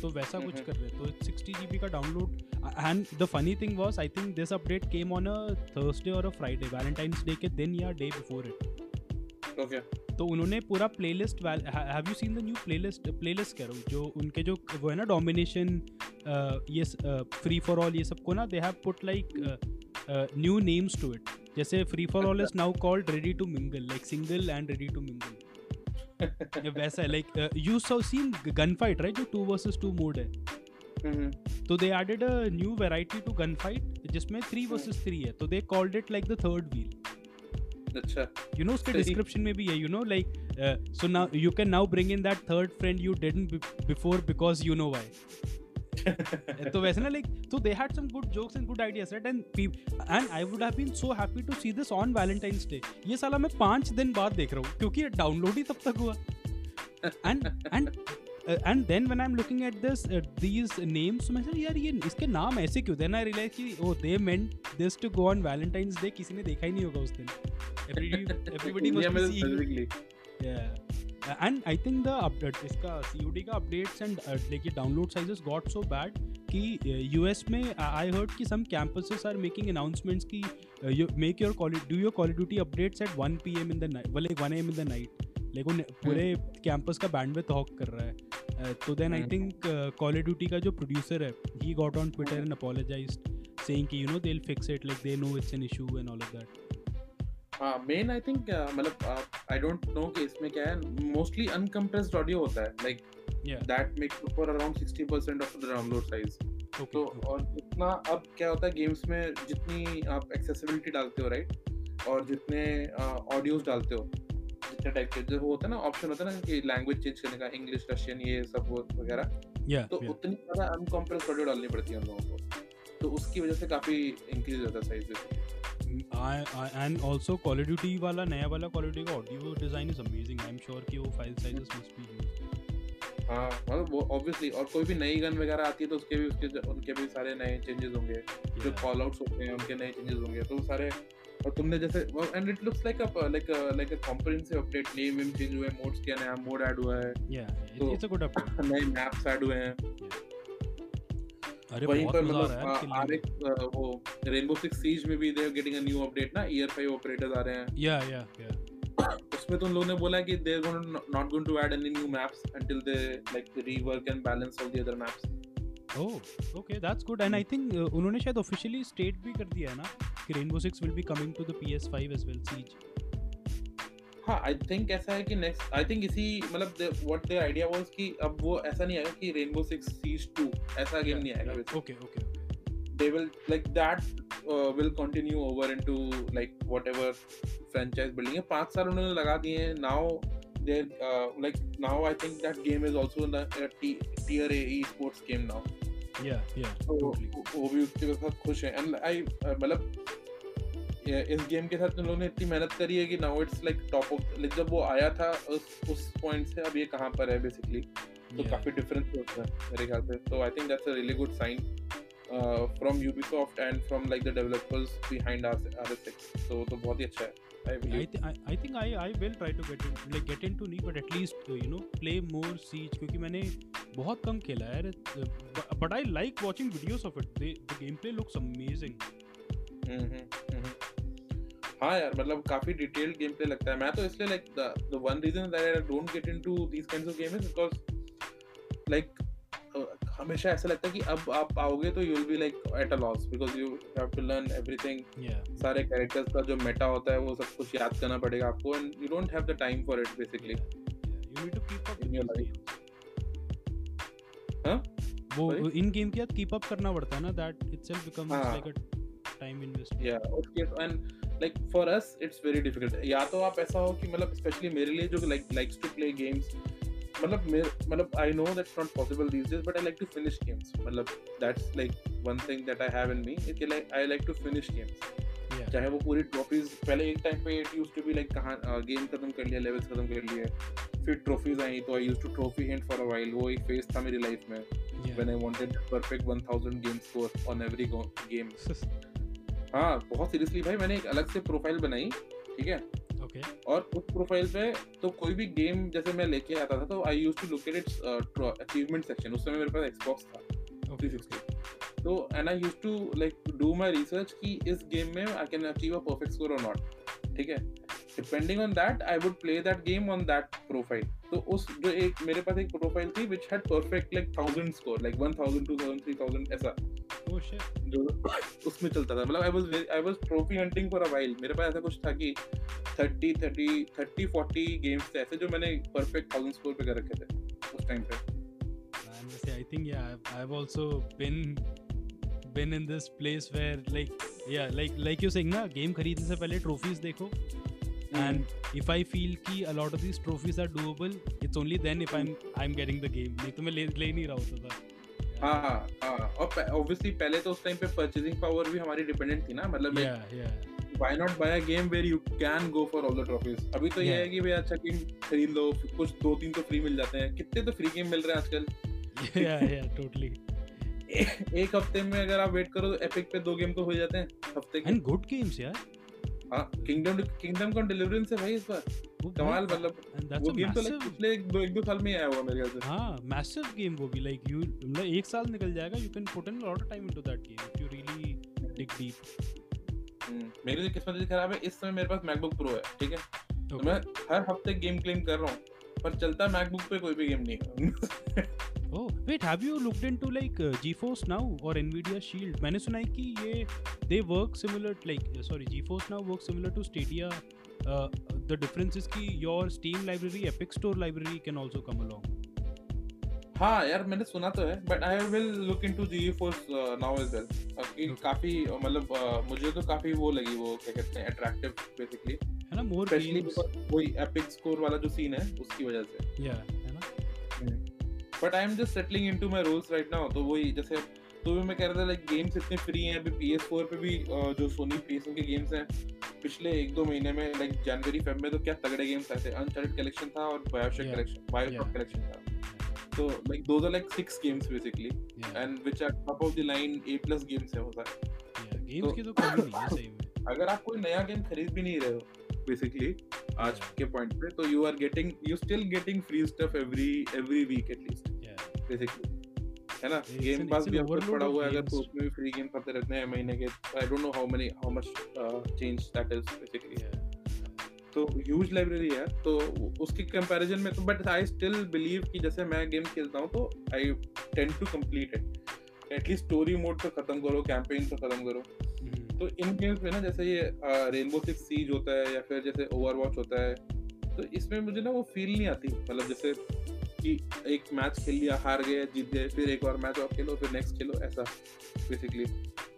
S2: तो वैसा कुछ कर रहे तो सिक्सटी जी का download and the funny thing was I think this update came on a Thursday और अ फ्राइडे वैलेंटाइंस डे के दिन या डे बिफोर इट
S1: ओके
S2: तो उन्होंने पूरा playlist have you seen the new playlist playlist कह रहा हूँ जो उनके जो वो है ना डोमिनेशन ये फ्री फॉर ऑल ये सबको ना they have put like new names to it जैसे free for all is now called ready to mingle like single and ready to mingle वैसा है like you so seen gun fight right जो टू वर्सेस टू मोड है. तो they added a new variety to gun fight जिसमें थ्री वर्सेस थ्री है। तो they called it like the third wheel
S1: अच्छा
S2: you know उसके description में भी है know like uh, so now you can now bring in that third friend you didn't before because you know why. तो वैसे ना लाइक तो they had some good jokes and good ideas right and and I would have been so happy to see this on Valentine's day ये साला मैं पाँच दिन बाद देख रहा हूँ क्योंकि डाउनलोड ही तब तक हुआ। And and and then when I am looking at this these names मैं सर यार ये इसके नाम ऐसे क्यों? देन आई रियलाइज़ कि ओ they meant this to go on Valentine's day किसी ने देखा ही नहीं होगा उस दिन। Everybody must be seeing and I think the update इसका सीओडी का अपडेट्स एंड लाइक ये download sizes got so bad कि यूएस में आई हर्ड कि some campuses are making announcements कि you make your call do your quality duty updates at 1 PM in the night well like 1 AM in the night लेकिन पूरे कैंपस का बैंडविड्थ हॉक कर रहा है। तो then I think call of duty का जो प्रोड्यूसर है he got on Twitter and apologized saying कि you know they will fix it like they know it's an issue and all of that
S1: हाँ मेन आई थिंक मतलब आई डोंट नो कि इसमें क्या है मोस्टली अनकम्प्रेस्ड ऑडियो होता है like that makes for around 60% of the download size तो और इतना अब क्या होता है गेम्स में जितनी आप एक्सेसिबिलिटी डालते हो राइट और जितने ऑडियोज डालते हो जितने टाइप के जो होता है ना ऑप्शन होता है ना कि लैंग्वेज चेंज करने का इंग्लिश रशियन ये सब वगैरह। Yeah, तो yeah. उतनी ज़्यादा अनकम्प्रेस ऑडियो डालनी पड़ती है उन लोगों को। तो उसकी वजह से काफ़ी इंक्रीज होता है साइज़
S2: एंड ड्यूटी वाला नया वाला का audio design is amazing I am sure कि वो file sizes must be used
S1: हाँ मतलब वो ऑब्वियसली और कोई भी नई गन वगैरह आती है तो उसके भी उसके उनके भी सारे नए चेंजेस होंगे। जो कॉल आउट्स होते हैं उनके नए चेंजेस होंगे। तो सारे और तुमने जैसे and it looks like a like a like a comprehensive update name वेम चेंज हुए मोड्स क्या नया मोड ऐड हुआ है.
S2: या इट्स अ गुड अपडेट
S1: नए मैप्स ऐड हुए हैं. अरे वहीं पर मतलब आरएक्स वो रेनबो 6 सीज में भी they are getting a new update ना? ईयर 5 ऑपरेटर्स आ रहे हैं.
S2: या या या
S1: उसमें तो उन लोगों ने बोला कि they are not going to add any new maps until they like rework and balance all the other
S2: maps okay that's good and I think उन्होंने शायद ऑफिशियली स्टेट भी कर दिया है ना कि rainbow 6 will be coming to the PS5 as well siege
S1: हाँ आई थिंक ऐसा है कि नेक्स्ट आई थिंक इसी मतलब व्हाट द आइडिया वाज कि अब वो ऐसा नहीं आएगा कि रेनबो 6 सीज 2 ऐसा गेम नहीं आएगा
S2: okay okay
S1: they will like that uh, will continue over into like whatever franchise building है। पाँच साल उन्होंने लगा दिए हैं now they uh, like now I think that game is also in the uh, t- tier A esports game now.
S2: Yeah yeah
S1: तो वो भी उसके साथ खुश है। एंड आई मतलब इस गेम के साथ उन लोगों ने इतनी मेहनत करी है कि now it's like top of like जब वो आया था उस उस पॉइंट से अब ये कहाँ पर है बेसिकली तो काफ़ी डिफरेंस होता है मेरे ख्याल से। तो I think that's a really good sign from Ubisoft and from like the developers behind RS6 so तो बहुत ही अच्छा है I believe.
S2: I, th- I, I think I I will try to get in like get into नहीं but at least uh, you know play more siege क्योंकि मैंने बहुत कम खेला है यार but I like watching videos of it they, the gameplay looks amazing
S1: हम्म हाँ यार मतलब काफ़ी डिटेल्ड गेम प्ले लगता है मैं तो इसलिए like the one reason that I don't get into these kinds of games because like हमेशा ऐसा लगता है कि अब आप आओगे तो you will be like at a loss because you have to learn everything सारे कैरेक्टर्स का जो मेटा होता है वो सब कुछ याद करना पड़ेगा आपको and you don't have the time for it basically
S2: you need to keep up
S1: in your life हाँ
S2: वो इन गेम के साथ कीप अप करना पड़ता है ना that itself becomes like a time investment
S1: yeah okay and like for us it's very difficult या तो आप ऐसा हो कि मतलब स्पेशली मेरे लिए जो like likes to play games मतलब मतलब I know that's not possible these days but I like to finish games मतलब that's like one thing that I have in me कि like I like to finish games चाहे वो पूरी ट्रॉफीज पहले एक टाइम पे it used to be like कहाँ गेम खत्म कर लिया लेवल्स खत्म कर लिए फिर ट्रॉफीज आई तो I used to trophy hunt for a while वो एक फ़ेज़ था मेरी लाइफ में. When I wanted perfect 1000 game score on every game हाँ बहुत सीरियसली भाई मैंने एक अलग से प्रोफ़ाइल बनाई ठीक है?
S2: ओके
S1: और उस प्रोफ़ाइल पे तो कोई भी गेम जैसे मैं लेके आता था तो I use to look at its achievement section उस समय मेरे पास एक्सबॉक्स था
S2: ओके
S1: तो and I use to like do my research कि इस गेम में I can achieve a perfect score और नॉट ठीक है? Depending on that I would play that game on that profile तो उस जो एक मेरे पास एक प्रोफ़ाइल थी which had perfect like 1000 score like 1000 2000 3000 ऐसा। उसमें चलता था। मतलब I was trophy hunting for a while मेरे पास ऐसा कुछ था कि 30 30 30 40 गेम्स थे। ऐसे जो मैंने परफेक्ट 1000 स्कोर पे कर रखे थे उस टाइम पे।
S2: एंड आई से I think yeah I have also been been in this place where like yeah like like you saying ना गेम खरीदने से पहले ट्रॉफीज देखो। एंड इफ़ आई फील कि a lot of these trophies are doable it's only then if I am I am getting the game नहीं तो मैं ले ले नहीं रहा होता था।
S1: हाँ हाँ और ऑब्वियसली पहले तो उस टाइम पे परचेजिंग पावर भी हमारी डिपेंडेंट थी ना मतलब
S2: yeah yeah.
S1: Why not buy a game where you can go for all the trophies अभी तो ये है कि भाई अच्छा गेम खरीद लो कुछ दो तीन तो फ्री मिल जाते हैं। कितने तो फ्री गेम मिल रहे हैं आजकल?
S2: Yeah yeah totally.
S1: एक हफ़्ते में अगर आप वेट करो तो एपिक पे दो गेम तो हो जाते हैं हफ़्ते के।
S2: And good games यार।
S1: हाँ किंगडम किंगडम का डिलीवरेंस है भाई इस बार। कमाल मतलब वो गेम तो लाइक पिछले एक दो एक दो साल में आया हुआ मेरे ख्याल से।
S2: हाँ मैसिव गेम वो भी लाइक यू मतलब एक साल निकल जाएगा you can put in lot of time into that game if you really dig
S1: deep मेरी जो किस्मत खराब है इस समय मेरे पास मैकबुक प्रो है ठीक है? तो मैं हर हफ़्ते गेम क्लेम कर रहा हूँ। पर चलता है मैकबुक पे कोई भी गेम नहीं
S2: ओह wait have you looked into like GeForce now और एनवीडिया शील्ड मैंने सुना है कि ये they work similar like sorry GeForce now work similar to Stadia the difference is कि your Steam library Epic store library can also come along
S1: हाँ यार मैंने सुना तो है but I will look into GeForce now as well कि काफ़ी uh, मतलब uh, मुझे तो काफ़ी वो लगी वो क्या कहते हैं अट्रैक्टिव बेसिकली
S2: है ना more
S1: स्पेशली वही एपिक स्कोर वाला जो सीन है उसकी वजह से।
S2: Yeah, है ना?
S1: But I am just settling into my roles right now तो वही जैसे तो भी मैं कह रहा था लाइक गेम्स इतने फ्री हैं अभी PS4 पे भी uh, जो सोनी प्लेस्टेशन के गेम्स हैं पिछले एक दो महीने में लाइक जनवरी फेब में तो क्या तगड़े गेम्स आए थे? अनचार्टेड कलेक्शन था और बायोशॉक कलेक्शन बायोशॉक कलेक्शन था। तो like those are like six games basically
S2: Yeah,
S1: and which are top of the line A plus games है वो सारे
S2: yeah. Games की तो कमी नहीं है सही में.
S1: अगर आप कोई नया गेम खरीद भी नहीं रहे हो बेसिकली आज
S2: Yeah.
S1: के पॉइंट पे तो you are getting you still getting free stuff every every week
S2: at least.
S1: Basically है ना गेम पास भी आपको पड़ा हुआ है अगर तो उसमें भी फ्री गेम्स आते रहते हैं महीने के I don't know how many how much change that is
S2: basically.
S1: तो ह्यूज लाइब्रेरी है तो उसके कंपैरिजन में तो बट आई स्टिल बिलीव कि जैसे मैं गेम खेलता हूँ तो I tend to complete it at least story mode तो खत्म करो कैंपेन तो खत्म करो
S2: Mhm.
S1: तो इन गेम्स में ना जैसे ये रेनबो सिक्स सीज होता है या फिर जैसे ओवरवॉच होता है तो इसमें मुझे ना वो फील नहीं आती मतलब जैसे कि एक मैच खेल लिया हार गए जीत गए फिर एक और मैच और खेलो फिर नेक्स्ट खेलो ऐसा बेसिकली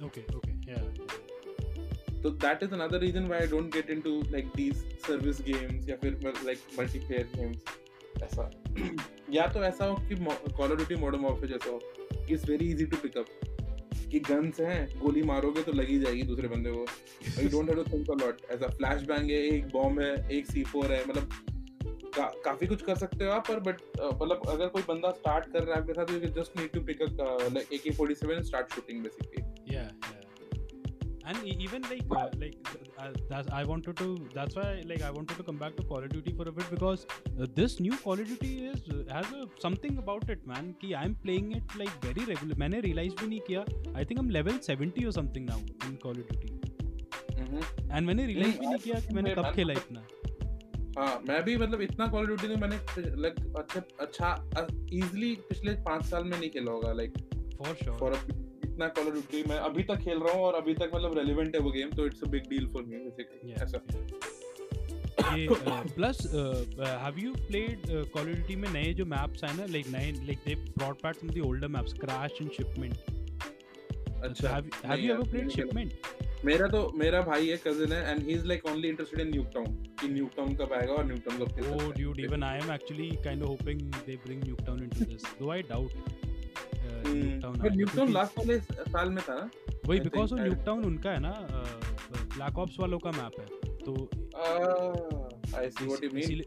S2: Okay, okay. Yeah.
S1: तो that is another reason why I don't get into like these service games या फिर लाइक मल्टीप्लेयर गेम्स ऐसा। या तो ऐसा हो कि Call of Duty Modern Warfare जैसा हो कि it's very easy to pick up कि गन्स हैं गोली मारोगे तो लगी जाएगी दूसरे बंदे को। You don't have to think a lot ऐसा फ्लैश बैंग है एक बॉम्ब है एक C4 है मतलब का, काफ़ी कुछ कर सकते हो आप पर बट मतलब अगर कोई बंदा स्टार्ट कर रहा है आपके साथ you just need to pick up like AK47 and start shooting basically.
S2: Yeah yeah. And e- even like uh, like uh, that's i wanted to that's why like i wanted to come back to call of duty for a bit because uh, this new call of duty is uh, has a something about it man ki i'm playing it like very regular मैंने realize भी नहीं किया i think i'm level 70 or something now in call of duty
S1: Mhm.
S2: and मैंने realize भी
S1: नहीं,
S2: किया कि मैंने कब खेला इतना
S1: हाँ मैं भी मतलब इतना कॉल ड्यूटी मैंने लाइक अच्छा अच्छा इजीली पिछले पाँच साल में नहीं खेला होगा लाइक
S2: for sure
S1: फॉर इतना कॉल ऑफ़ ड्यूटी मैं अभी तक खेल रहा हूँ और अभी तक मतलब रेलेवेंट है वो गेम तो it's a big deal for me
S2: basically
S1: ऐसा।
S2: ये plus have you played Call of Duty में नए जो मैप्स आए ना लाइक नए like they brought back some the older maps Crash and Shipment
S1: अच्छा। Have
S2: have you
S1: ever played
S2: Shipment
S1: मेरा तो मेरा भाई है कजिन है and he is like only interested in Nuketown कि न्यूटाउन कब आएगा और न्यूटाउन कब खेल
S2: Oh,
S1: सकते हैं।
S2: dude, even I am actually kind of hoping they bring Nuketown into this. Though I doubt uh,
S1: last वाले साल में था ना?
S2: वही बिकॉज़ वो
S1: I-
S2: उनका है ना ब्लैक ऑप्स वालों का मैप है तो
S1: I see what
S2: you mean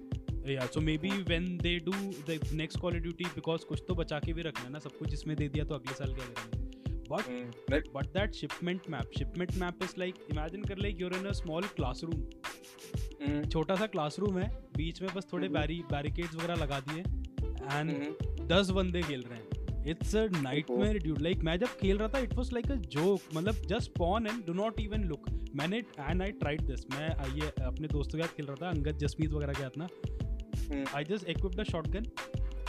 S2: so maybe when they do the next call of duty because कुछ तो बचा के भी रखना है ना सब कुछ इसमें दे दिया तो अगले साल क्या करेंगे? But
S1: like
S2: but that shipment map shipment map is like imagine कर ले you're in a small classroom. छोटा सा क्लासरूम है बीच में बस थोड़े
S1: हम्म।
S2: बैरी बैरिकेड्स वगैरह लगा दिए एंड
S1: हम्म,
S2: दस बंदे खेल रहे हैं। It's a nightmare dude like मैं जब खेल रहा था it was like a joke मतलब just spawn and do not even look मैंने एंड आई ट्राइड दिस मैं ये अपने दोस्तों के साथ खेल रहा था अंगद जसमीत वगैरह के साथ ना। I just equipped a shotgun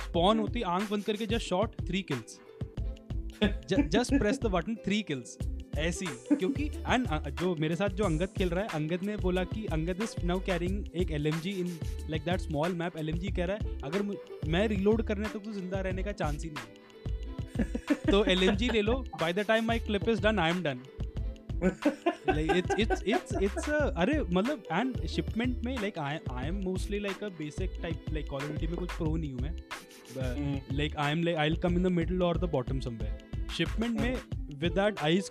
S1: spawn.
S2: होती आँख बंद करके just shot three kills just press the button three kills ऐसी. क्योंकि एंड जो मेरे साथ जो अंगद खेल रहा है अंगद ने बोला कि अंगद इज़ नाउ कैरिंग एक L in like that small map L कह रहा है अगर मैं रिलोड करने तक तो ज़िंदा रहने का चांस ही नहीं है। तो एल ले लो. By the time my clip is done I am done अरे मतलब एंड शिपमेंट में like I am mostly like a basic type like में कुछ प्रो नहीं हूँ मैं. Like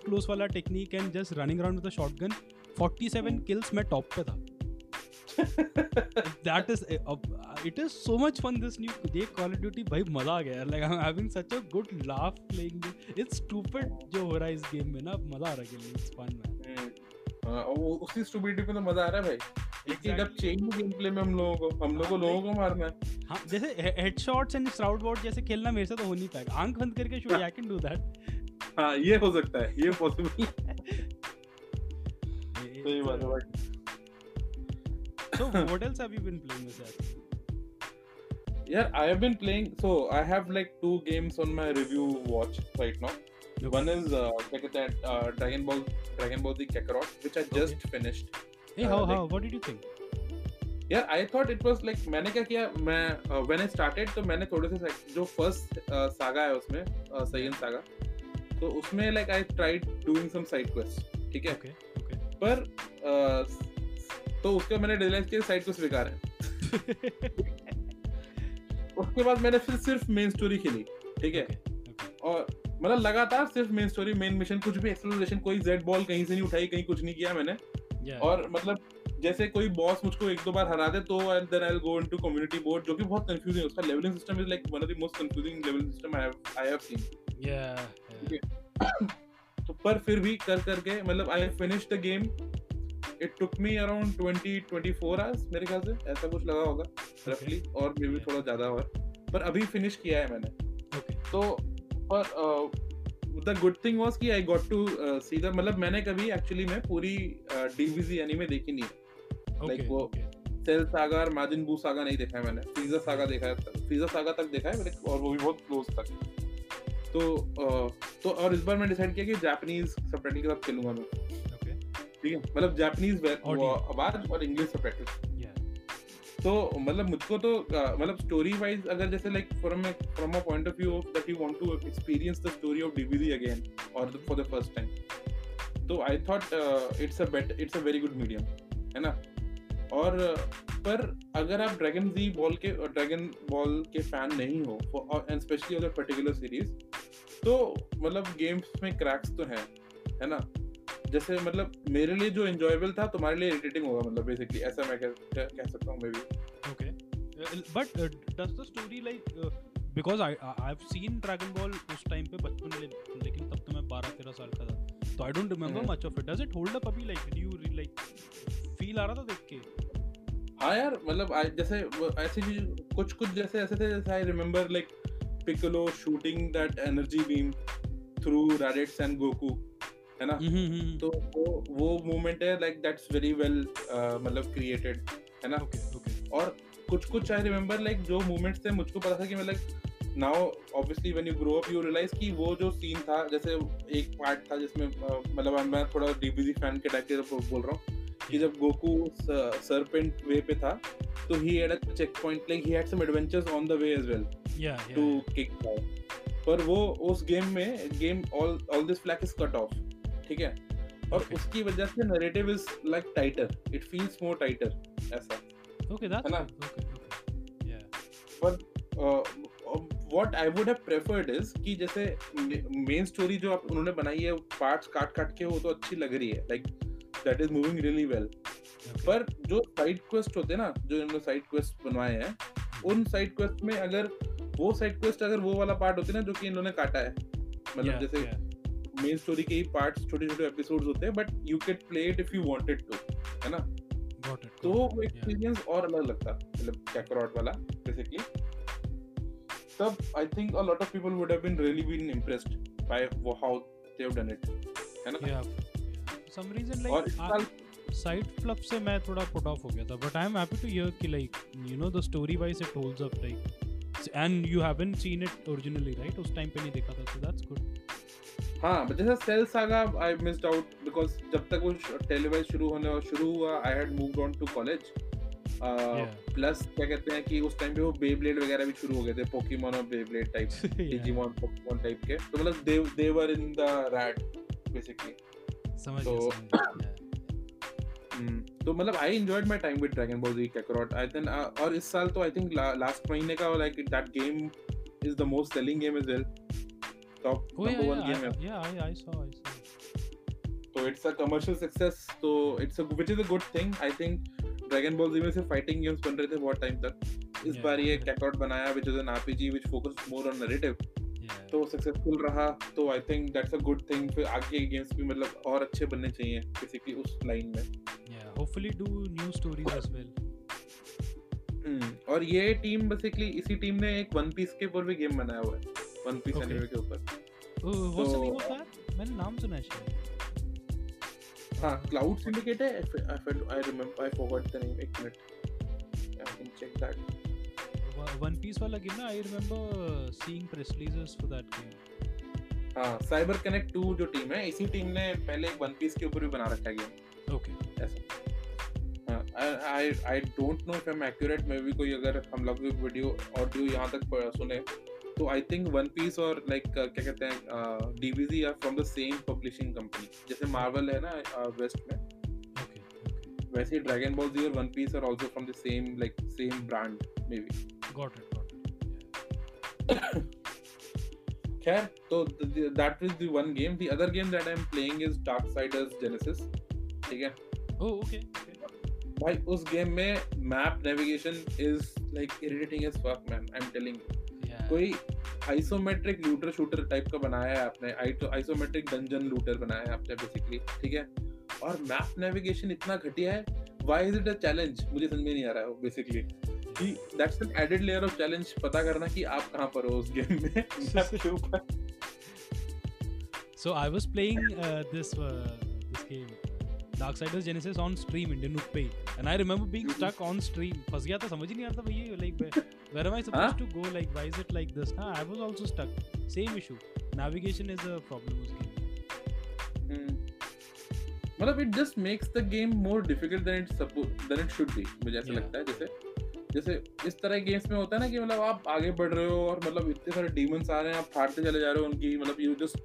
S2: close hmm. hmm. वाला technique and just running kills top पे था. That is it is so much fun this new ये Call of Duty. भाई मज़ा आ गया I'm having such a good laugh playing this. It's stupid जो हो रहा है इस गेम में ना। मज़ा आ रहा है खेलने fun man.
S1: हाँ वो उसी स्टूपिडिटी पे तो मज़ा आ रहा है भाई। लेकिन जब चेंज गेम प्ले में हम लोगों को हम लोगों को लोगों को मारना है।
S2: हाँ जैसे हेडशॉट्स एंड जैसे खेलना मेरे से तो हो नहीं पाएगा। आँख बंद करके shoot I can do that
S1: हाँ ये हो सकता है। ये पॉसिबल सही बात है
S2: else have you been playing? with that?
S1: Yeah, I have been playing. So I have like two games on my review watch right now. Okay. One is uh, that uh, Dragon Ball Dragon Ball Z Kakarot, which I just okay. finished.
S2: Hey, how uh, like, how? What did you think?
S1: Yeah, I thought it was like मैंने क्या किया मैं uh, when I started तो मैंने थोड़े से जो uh, saga है उसमें uh, Saiyan saga तो उसमें like I tried doing some side quests ठीक है
S2: okay, okay.
S1: पर uh, तो उसके मैंने रियलाइज़ किया साइड कुछ बेकार है उसके बाद मैंने फिर सिर्फ़ मेन स्टोरी खेली ठीक है? और मतलब लगातार सिर्फ़ मेन स्टोरी मेन मिशन कुछ भी एक्सप्लोरेशन कोई जेड बॉल कहीं से नहीं उठाई कहीं कुछ नहीं किया मैंने। और मतलब जैसे कोई बॉस मुझको एक दो बार हरा दे तो and then I go into community board जो कि बहुत कंफ्यूजिंग है। उसका levelling system is like one of the most confusing levelling system I have I have seen
S2: या
S1: तो पर फिर भी कर करके मतलब I finish the game it took me around 20 24 hours मेरे ख्याल से ऐसा कुछ लगा होगा रफली okay. और मे भी थोड़ा ज़्यादा और पर अभी फिनिश किया है मैंने।
S2: Okay.
S1: तो पर द गुड थिंग वाज कि I got to see the मतलब मैंने कभी एक्चुअली में पूरी डीवीजी एनीमे देखी नहीं है। लाइक वो सेल सागा और माजिन बू सागा नहीं देखा है मैंने। फ्रीजर सागा देखा है फ्रीजर सागा तक देखा है और वो भी बहुत क्लोज तक तो तो और इस बार मैं डिसाइड किया कि जापानीज सबटाइटल के साथ खेलूँगा मैं। ठीक है? मतलब जापानीज आवाज़ और इंग्लिश सबटाइटल्स तो मतलब मुझको तो मतलब स्टोरी वाइज अगर जैसे like from from a point of view of that you want to experience the story of DBD again और फॉर द फ़र्स्ट टाइम तो I thought it's a bet it's a very good medium है ना? और पर अगर आप ड्रैगन जी बॉल के ड्रैगन बॉल के फ़ैन नहीं हो एंड स्पेशली पर्टिकुलर सीरीज़ तो मतलब गेम्स में क्रैक्स तो हैं है ना? जैसे मतलब मेरे लिए जो एंजॉयबल था तुम्हारे लिए इरिटेटिंग होगा मतलब बेसिकली ऐसा मैं कह, कह सकता हूँ maybe
S2: okay but does the story like because I I have seen Dragon Ball उस टाइम पे बचपन में लेकिन तब तो मैं 12 13 साल का था। तो I don't remember much of it does it hold up अभी like do you like feel आ रहा था देख के?
S1: हाँ यार मतलब जैसे ऐसी चीज़ कुछ कुछ जैसे ऐसे थे जैसे I remember like Piccolo shooting that energy beam through Raditz and Goku है ना?
S2: हम्म, हम्म, हम्म,
S1: तो वो वो मूवमेंट है लाइक दैट्स वेरी वेल मतलब क्रिएटेड है ना?
S2: ओके ओके
S1: और कुछ कुछ आई रिमेम्बर लाइक जो मूवमेंट्स थे मुझको पता था कि मतलब now obviously when you grow up you realise कि वो जो सीन था जैसे एक पार्ट था जिसमें मतलब मैं थोड़ा डीबीजी फ़ैन के टाइप के बोल रहा हूँ कि जब गोकू सरपेंट वे पे था तो he had a checkpoint like he had some adventures on the way as
S2: well
S1: to kick पर वो उस गेम में game all all this flag is cut off ठीक है? और okay. उसकी वजह से narrative is like tighter it feels more tighter ऐसा।
S2: ओके दैट्स
S1: है ना?
S2: ओके ओके या
S1: but what I would have preferred is कि जैसे मेन स्टोरी जो आप उन्होंने बनाई है पार्ट्स काट काट के वो तो अच्छी लग रही है। Like that is moving really well पर जो साइड क्वेस्ट होते हैं ना जो इन्होंने साइड क्वेस्ट बनवाए हैं उन साइड क्वेस्ट में अगर वो साइड क्वेस्ट अगर वो वाला पार्ट होते ना जो कि इन्होंने काटा है मतलब yeah, जैसे yeah. मेन स्टोरी के ही पार्ट्स छोटे छोटे एपिसोड्स होते हैं but you can play it if you wanted to है ना? तो वो एक्सपीरियंस और अलग लगता मतलब कैकरॉट वाला बेसिकली तब I think a lot of people would have been really been impressed by how they have done it है ना?
S2: Some reason like side flop से मैं थोड़ा पुट ऑफ़ हो गया था but I am happy to hear कि like you know the story wise it holds up like and you haven't seen it originally right उस टाइम पे नहीं देखा था सो दैट्स गुड
S1: हाँ जैसे Cell saga I missed out because जब तक वो टेलीवाइज शुरू होने और शुरू हुआ I had moved on to college plus क्या कहते हैं कि उस टाइम पे वो बेब्लेड वगैरह भी शुरू हो गए थे पोकेमोन और Beyblade type Digimon Pokemon type के। तो मतलब they they were in the rat basically
S2: समझ
S1: तो तो मतलब I enjoyed my time with Dragon Ball Z Kakarot I think और इस साल तो आई थिंक लास्ट महीने का like that game is the most selling game as well top
S2: number one game है या I I saw I saw
S1: तो इट्स अ कमर्शियल सक्सेस तो it's a which is a good thing I think Dragon Ball Z में से फाइटिंग गेम्स बन रहे थे बहुत टाइम तक। इस बार ये कैकआउट बनाया which is an RPG which focus more on narrative तो सक्सेसफुल रहा तो I think that's a good thing फिर आगे गेम्स भी मतलब और अच्छे बनने चाहिए बेसिकली उस लाइन में।
S2: या hopefully do new stories as well
S1: और ये टीम बेसिकली इसी टीम ने एक वन पीस के ऊपर भी गेम बनाया हुआ है। वन पीस एनीमे के ऊपर।
S2: वो सब नहीं होता है मैंने नाम सुना है शायद।
S1: हाँ क्लाउड सिंडिकेट है I remember I forgot the name एक minute I can check that
S2: One Piece वाला गेम ना I remember seeing press releases for that game
S1: हाँ साइबर कनेक्ट 2 जो टीम है इसी टीम ने पहले एक वन पीस के ऊपर भी बना रखा है गेम
S2: ओके
S1: ऐसा। I I don't know if I am accurate maybe कोई अगर हम लोग वीडियो ऑडियो यहाँ तक सुने। तो आई थिंक वन पीस और लाइक like, क्या कहते हैं DBG are from the same publishing company जैसे मार्वल है ना वेस्ट में।
S2: Okay, okay.
S1: वैसे ड्रैगन बॉल जी और One Piece are also from the same like same brand maybe
S2: got it got it
S1: खैर तो that is the one game the other game that I am playing is Darksiders Genesis ठीक है?
S2: ओह ओके
S1: भाई उस गेम में map navigation is like irritating as fuck man I am telling you कोई आइसोमेट्रिक लूटर शूटर टाइप का बनाया है आपने आइसोमेट्रिक डंजन लूटर बनाया है आपने बेसिकली ठीक है? और मैप नेविगेशन इतना घटिया है why is it a challenge मुझे समझ में नहीं आ रहा है बेसिकली कि that's an added layer of challenge पता करना कि आप कहाँ पर हो उस गेम में। के ऊपर।
S2: So I was playing this this game Darksiders Genesis on stream Indian Nook Pay and I remember being stuck on stream फंस गया था समझ ही नहीं आ रहा था भैया like where where am I supposed huh? to go like why is it like this हाँ I was also stuck same issue navigation is a problem उस game
S1: मतलब it just makes the game more difficult than it supposed than it should be मुझे ऐसा लगता है जैसे जैसे इस तरह गेम्स में होता है ना कि मतलब आप आगे बढ़ रहे हो और मतलब इतने सारे डीमंस आ रहे हैं आप फाड़ते चले जा रहे हो उनकी मतलब यू जस्ट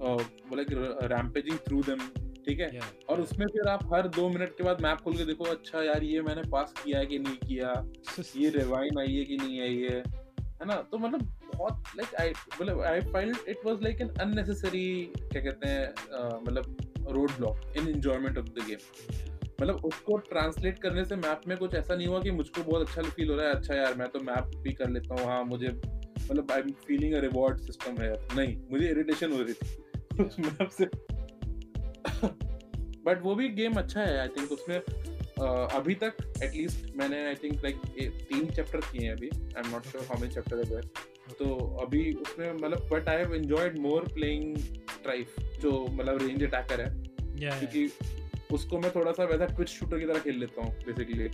S1: मतलब रैम्पेजिंग थ्रू देम ठीक है?
S2: Yeah,
S1: और उसमें फिर आप हर दो मिनट के बाद मैप खोल के देखो अच्छा यार ये मैंने पास किया है कि नहीं किया? ये रिवाइन आई है कि नहीं आई है? है ना? तो मतलब बहुत लाइक आई मतलब I find it was like an unnecessary क्या कहते हैं मतलब roadblock in enjoyment of the game मतलब उसको ट्रांसलेट करने से मैप में कुछ ऐसा नहीं हुआ कि मुझको बहुत अच्छा फील हो रहा है अच्छा यार मैं तो मैप भी कर लेता हूँ हाँ मुझे मतलब I am feeling a reward system है। नहीं मुझे इरिटेशन हो रही थी। उस मैप से बट वो भी गेम अच्छा है आई थिंक उसमें uh, अभी तक एटलीस्ट मैंने आई थिंक लाइक तीन चैप्टर किए हैं अभी I am not sure how many chapter है तो अभी उसमें मतलब but I have enjoyed more playing Strife जो मतलब रेंज अटैकर है।
S2: Yeah,
S1: क्योंकि yeah. उसको मैं थोड़ा सा वैसा ट्विच शूटर की तरह खेल लेता हूँ बेसिकली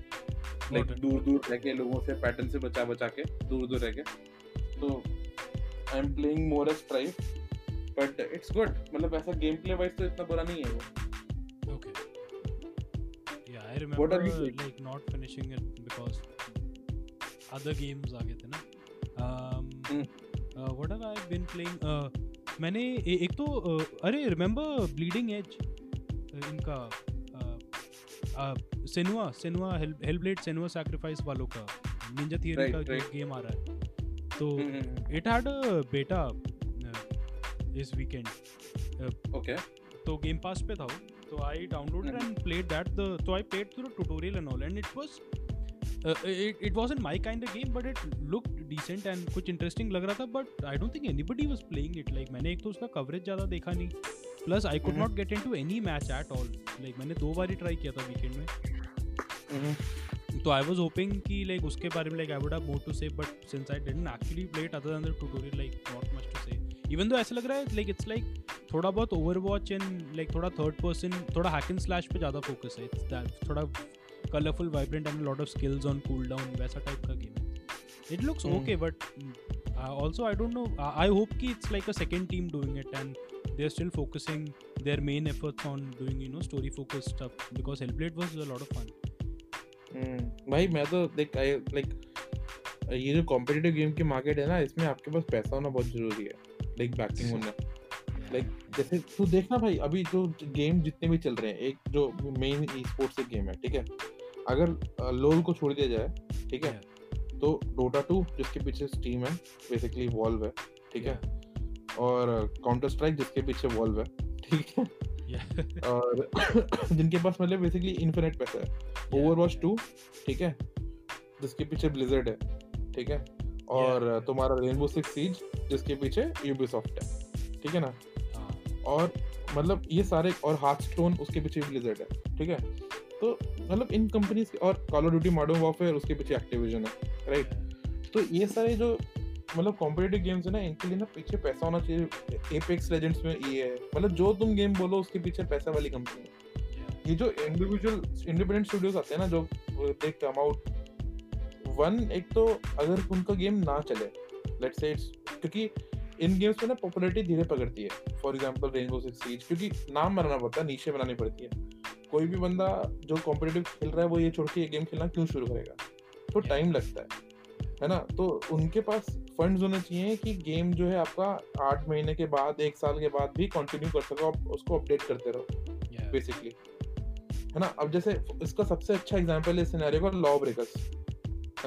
S1: लाइक दूर दूर रह के लोगों से पैटर्न से बचा बचा के दूर दूर रह के। तो I am playing more as Strife but it's good मतलब ऐसा गेम प्ले वाइज तो इतना बुरा नहीं है वो What are you playing?
S2: like not finishing it because other games आ गए थे ना um,
S1: Hmm.
S2: uh, what have I been playing uh, मैंने ए, एक तो uh, अरे रिमेम्बर ब्लीडिंग एज इनका Senua Senua Hellblade Senua Sacrifice वालों का निंजा थियरी
S1: Right,
S2: का
S1: right.
S2: गेम आ रहा है तो
S1: hmm,
S2: it had a beta इस वीकेंड
S1: ओके
S2: तो गेम पास पे था तो I
S1: download
S2: and played that the तो I played through tutorial and all and it was it was in my kind of game but it look decent and कुछ इंटरेस्टिंग लग रहा था but I don't think anybody was playing it like मैंने एक तो उसका कवरेज ज़्यादा देखा नहीं. Plus I could not get into any match at all like मैंने दो बार ही ट्राई किया था वीकेंड में. Hmm. तो आई वाज होपिंग कि लाइक उसके बारे में like I would have more to say but since I didn't actually play it other than the tutorial like not much to say even तो ऐसा लग रहा है लाइक इट्स लाइक थोड़ा बहुत ओवर वॉच एंड लाइक थोड़ा थर्ड पर्सन थोड़ा हैक एंड स्लैश पर ज़्यादा फोकस है. इट्स थोड़ा colourful vibrant and lot of skills on cool down वैसा टाइप का गेम है. It looks okay but also I don't know I hope कि it's like a second team doing it and they are still focusing they are main efforts on doing you know story focused up because Hellblade was a lot of fun
S1: भाई मैं तो देख लाइक ये जो कॉम्पिटेटिव गेम की मार्केट है ना इसमें आपके पास पैसा होना बहुत ज़रूरी है। लाइक बैकिंग होना। लाइक जैसे तू देखना भाई अभी जो गेम जितने भी चल रहे हैं एक जो मेन ई स्पोर्ट्स एक गेम है ठीक है? अगर लोल को छोड़ दिया जाए ठीक है? तो डोटा टू जिसके पीछे स्टीम है बेसिकली वॉल्व है ठीक है? और काउंटर स्ट्राइक जिसके पीछे वॉल्व है ठीक है? और जिनके पास मतलब बेसिकली इन्फिनिट पैसा है। Over
S2: yeah.
S1: टू ठीक है? जिसके पीछे ब्लिजर्ड है ठीक है? और तुम्हारा रेनबो सिक्स सीज जिसके पीछे यूबीसॉफ्ट है। ठीक है ना?
S2: हाँ,
S1: और मतलब ये सारे और हार्ट स्टोन उसके पीछे ब्लिजर्ड है। ठीक है? तो मतलब इन कंपनीज़ और Call of Duty Modern Warfare उसके पीछे एक्टिविजन है। राइट तो ये सारे जो मतलब कॉम्पिटेटिव गेम्स है ना इनके लिए ना पीछे पैसा होना चाहिए। एपेक्स लेजेंड्स में ये है। मतलब जो तुम गेम बोलो उसके पीछे पैसा वाली कंपनी है। ये जो इंडिविजुअल इंडिपेंडेंट स्टूडियोज आते हैं ना जो दे कम आउट वन एक तो अगर उनका गेम ना चले लेट्स से इट्स क्योंकि इन गेम्स में ना पॉपुलरिटी धीरे पकड़ती है। For example Rainbow Six Siege क्योंकि नाम बनाना पड़ता है नीचे बनानी पड़ती है। कोई भी बंदा जो कॉम्पिटेटिव खेल रहा है वो ये छोड़ के ये गेम खेलना क्यों शुरू करेगा? तो टाइम लगता है है ना? तो उनके पास फंड्स होने चाहिए कि गेम जो है आपका आठ महीने के बाद एक साल के बाद भी कंटिन्यू कर सको आप उसको अपडेट करते रहो
S2: Yeah.
S1: बेसिकली है ना? अब जैसे इसका सबसे अच्छा एग्जांपल है सिनेरियो का लॉ ब्रेकर्स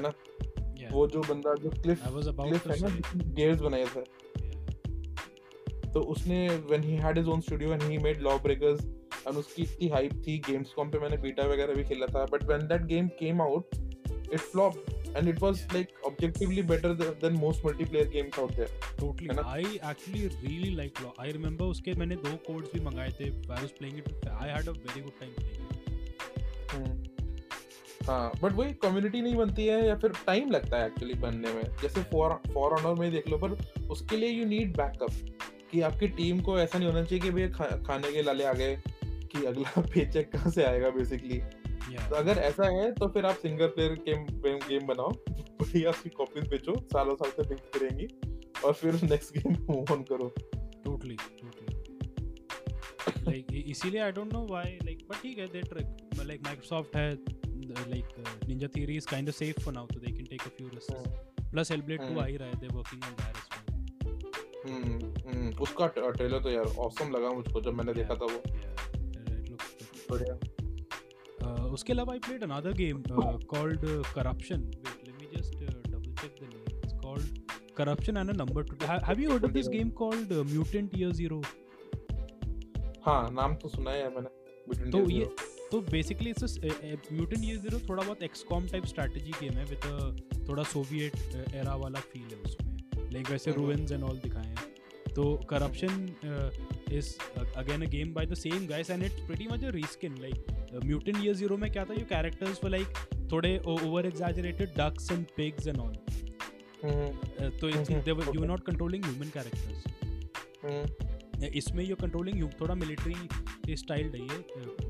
S2: Yeah.
S1: वो जो बंदा जो क्लिफ क्लिफ है ना गेयर्स बनाए थे
S2: Yeah.
S1: तो उसने when he had his own studio and he made Law Breakers and उसकी इतनी हाइप थी गेम्स कॉम पे मैंने बीटा वगैरह भी खेला था but when that game came out it flop and it was
S2: Yeah.
S1: Like objectively better than most multiplayer games out there
S2: Totally.
S1: है ना?
S2: I actually really like Law. I remember उसके मैंने दो codes भी मंगाए थे. I was playing it. with- I had a very good time playing it.
S1: हाँ बट वही कम्युनिटी नहीं बनती है या फिर टाइम लगता है एक्चुअली बनने में जैसे फॉर फॉर ऑनर में देख लो पर उसके लिए यू नीड बैकअप कि आपकी टीम को ऐसा नहीं होना चाहिए कि भैया खा, खाने के लाले आ गए कि अगला पेचेक कहाँ से आएगा बेसिकली
S2: Yeah.
S1: तो अगर ऐसा है तो फिर आप सिंगल प्लेयर गेम गेम बनाओ बढ़िया उसकी कॉपीज बेचो सालों साल तक बिकती रहेंगी और फिर नेक्स्ट गेम मूव ऑन करो.
S2: Totally. like i- इसीलिए I don't know why like but ठीक है they trick like Microsoft है like uh, Ninja Theory is kind of safe for now so they can take a few risks. Plus Hellblade 2
S1: हम्म।
S2: आ ही रहा है they're working on that as well.
S1: Hmm hmm उसका ट्रेलर तो यार ऑसम लगा मुझको जब मैंने देखा था वो
S2: Yeah. It
S1: बढ़िया
S2: Uh, उसके अलावा I played another game uh, called uh, Corruption. Wait, let me just uh, double check the name. It's called Corruption and a number two. Ha- have you heard of this game called uh, Mutant Year Zero?
S1: हाँ नाम तो सुना है मैंने
S2: तो ये। तो basically it's Mutant Year Zero थोड़ा बहुत एक्सकॉम टाइप स्ट्रैटेजी गेम है विद थोड़ा सोवियत एरा वाला फील है उसमें। लाइक वैसे। रूइंस एंड ऑल दिखाए हैं। तो Corruption is again a game by the same guys and it's pretty much a reskin like Mutant Year Zero में क्या था ये कैरेक्टर्स वर लाइक थोड़े over exaggerated ducks and pigs and all
S1: hmm.
S2: तो
S1: you.
S2: Not controlling human characters
S1: hmm.
S2: इसमें यू कंट्रोलिंग थोड़ा मिलिट्री स्टाइल रही है ये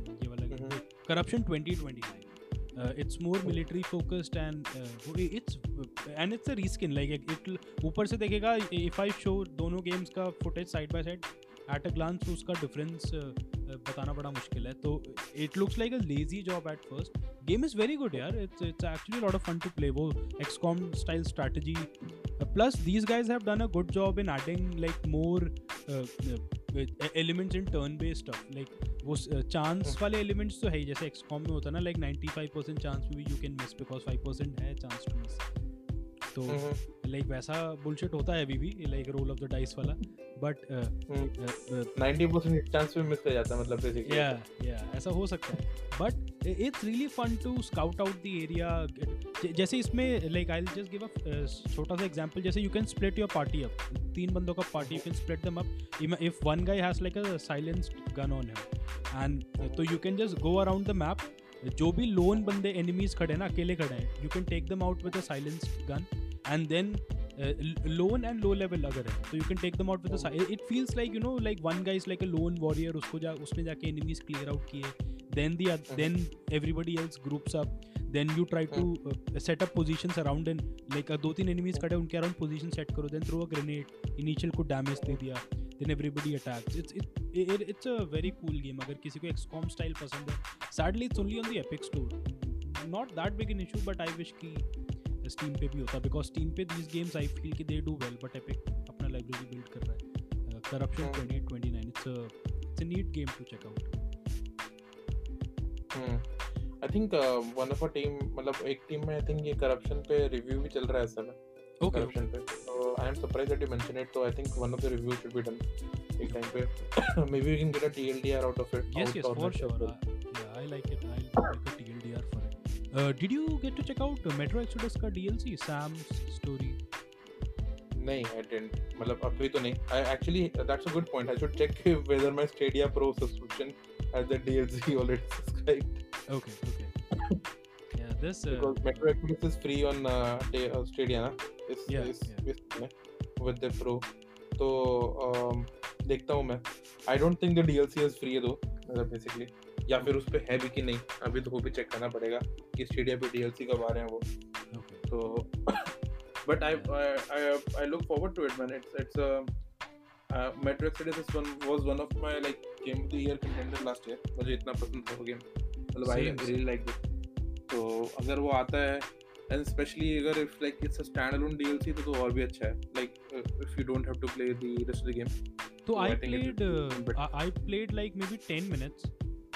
S2: Corruption twenty twenty nine it's more military focused and it's and it's a risk in like it ऊपर से देखेगा इफ़ आई शो दोनों गेम्स का footage side by side at a glance उसका डिफरेंस बताना बड़ा मुश्किल है। तो it looks like a lazy job at first game is very good यार. It's it's actually lot of fun to play वो XCOM style strategy plus these guys have done a good job in adding like more elements in turn based like वो चांस। वाले एलिमेंट्स तो है ही, जैसे एक्सकॉम में होता है ना लाइक 95% चांस में भी you can miss because five percent है चांस टू मिस तो लाइक वैसा बुलशिट होता है अभी भी like roll of the dice वाला बट
S1: नाइन्टी परसेंट चांस में मिस कर जाता है मतलब बेसिकली
S2: या या ऐसा हो सकता है। But it's really fun to scout out the area जैसे इसमें like I just give a छोटा सा एग्जांपल जैसे you can split your party up तीन बंदों का party you can split them up if one guy has like a silenced gun on him and तो you can just go around the map जो भी लोन बंदे एनिमीज खड़े हैं ना अकेले खड़े हैं you can take them out with a silenced gun and then lone and low level अगर है तो you can take them out with it feels like you know like one guys like a lone warrior उसको जा उसने जाके एनिमीज क्लियर आउट किए. Then the oth- then everybody else groups up. Then you try to uh, set up positions around and like uh, दो तीन enemies खड़े उनके around position set करो. Then throw a grenade initial को damage दे दिया. Then everybody attacks it's it, it it's a very cool game अगर किसी को XCOM style पसंद है sadly it's only on the Epic store not that big an issue but I wish कि Steam पे भी होता because Steam पे these games I feel कि they do well but Epic अपना library build कर रहा है uh, Corruption
S1: Hmm.
S2: 2029 it's a it's a neat game to check out
S1: I think one of a team मतलब एक टीम में आई थिंक ये करप्शन पे रिव्यू भी चल रहा है
S2: okay
S1: करप्शन पे तो I am surprise that you mention it तो I think one of the review should be done एक टाइम पे maybe we can get a TLDR out of it
S2: Yes,
S1: out
S2: yes,
S1: on
S2: for
S1: it as
S2: sure.
S1: well.
S2: Uh, yeah, I like it. I'll make a TLDR for it. Uh, did you get to check out uh, Metro Exodus का DLC, Sam's story?
S1: नहीं I didn't मतलब अभी तो नहीं I actually that's a good point I should check whether my Stadia Pro subscription has the DLC already subscribed
S2: Okay, okay. This. Uh,
S1: because Metro Exodus is free on uh, Ta- uh, Stadia ना इस
S2: Yeah,
S1: इस
S2: yeah.
S1: इस with the Pro तो um, देखता हूँ मैं I don't think the DLC is free है दो मतलब basically या फिर उस पे है भी कि नहीं अभी तो वो भी चेक करना पड़ेगा कि स्टेडिया पे DLC कब आ रहे हैं वो
S2: okay.
S1: So, but I, I I I look forward to it, man. It's it's a uh, Metro Exodus is one was one of my like game of the year contender last year. मुझे इतना पसंद था वो गेम मतलब
S2: Same,
S1: really liked it. तो अगर वो आता है and especially अगर if like it's a standalone DLC तो तो और भी अच्छा है. Uh, if you don't have to play the rest of the game.
S2: तो
S1: be better.
S2: I, I played like maybe 10 minutes.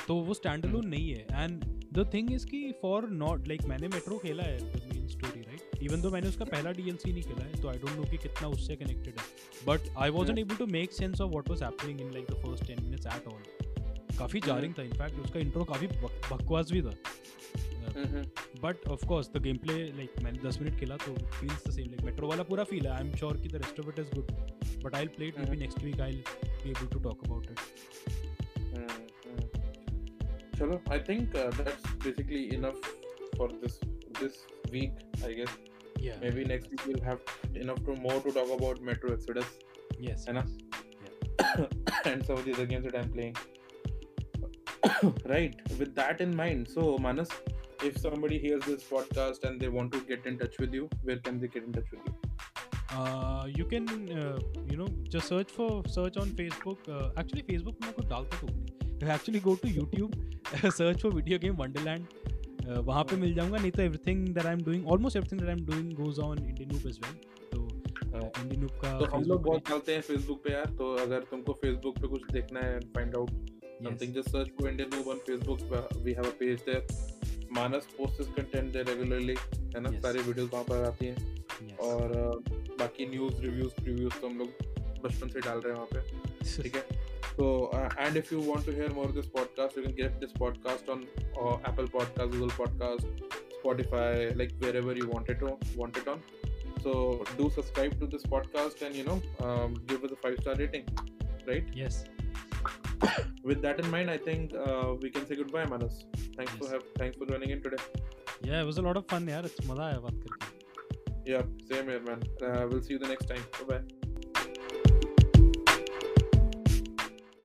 S2: तो वो स्टैंड अलोन नहीं है. एंड द थिंग इज़ कि फॉर नॉट लाइक मैंने मेट्रो खेला है the main story right even though मैंने उसका पहला डीएलसी नहीं खेला है तो आई डोंट नो कि कितना उससे कनेक्टेड है. But I wasn't able to make sense of what was happening in like the first 10 minutes at all काफ़ी जारिंग था इनफैक्ट उसका इंट्रो काफ़ी बकवास भी था. But of course the game play like मैंने 10 मिनट खेला तो feels the same like Metro वाला पूरा फील है आई एम श्योर कि the rest of it is good but I will play it be
S1: Mhm.
S2: Next week I will be able to talk about it
S1: चलो I think uh, that's basically enough for this this week I guess.
S2: yeah
S1: Maybe next week we'll have enough to more to talk about Metro Exodus
S2: yes
S1: है ना? and some of the other games that I'm playing. right. With that in mind, so Manas, if somebody hears this podcast and they want to get in touch with you, where can they get in touch with you?
S2: uh, you can uh, you know just search for search on facebook uh, actually facebook में मैं कुछ डालता तो हूँ नहीं actually go to youtube search for video game wonderland uh, वहाँ पे मिल जाऊंगा नहीं तो everything that i'm doing almost everything that i'm doing goes on indianoop as well तो uh, indianoop का
S1: तो हम लोग
S2: Facebook
S1: बहुत चलते हैं फेसबुक पे यार तो अगर तुमको फेसबुक पे कुछ देखना है find out
S2: page,
S1: something
S2: yes.
S1: just search for Indian Noob on Facebook uh, we have Manas post content है रेगुलरली है ना? सारे वीडियोज़ वहाँ पर आती हैं। और बाकी न्यूज़ रिव्यूज़ रिव्यूज़ तो हम लोग बचपन से डाल रहे हैं वहाँ पे ठीक है? तो and if you want to hear more this podcast you can get this podcast on Apple podcast Google podcast Spotify like wherever you wanted to wanted on so do subscribe to this podcast and you know give five star rating right
S2: yes
S1: with that in mind, I think uh, we can say goodbye, Manas. Thanks for
S2: Yes.
S1: have thanks for joining in today.
S2: yeah it was a lot of fun यार अच्छा मजा आया बात करके
S1: Yeah, same here, man. Uh, we'll see you the next time. Bye bye.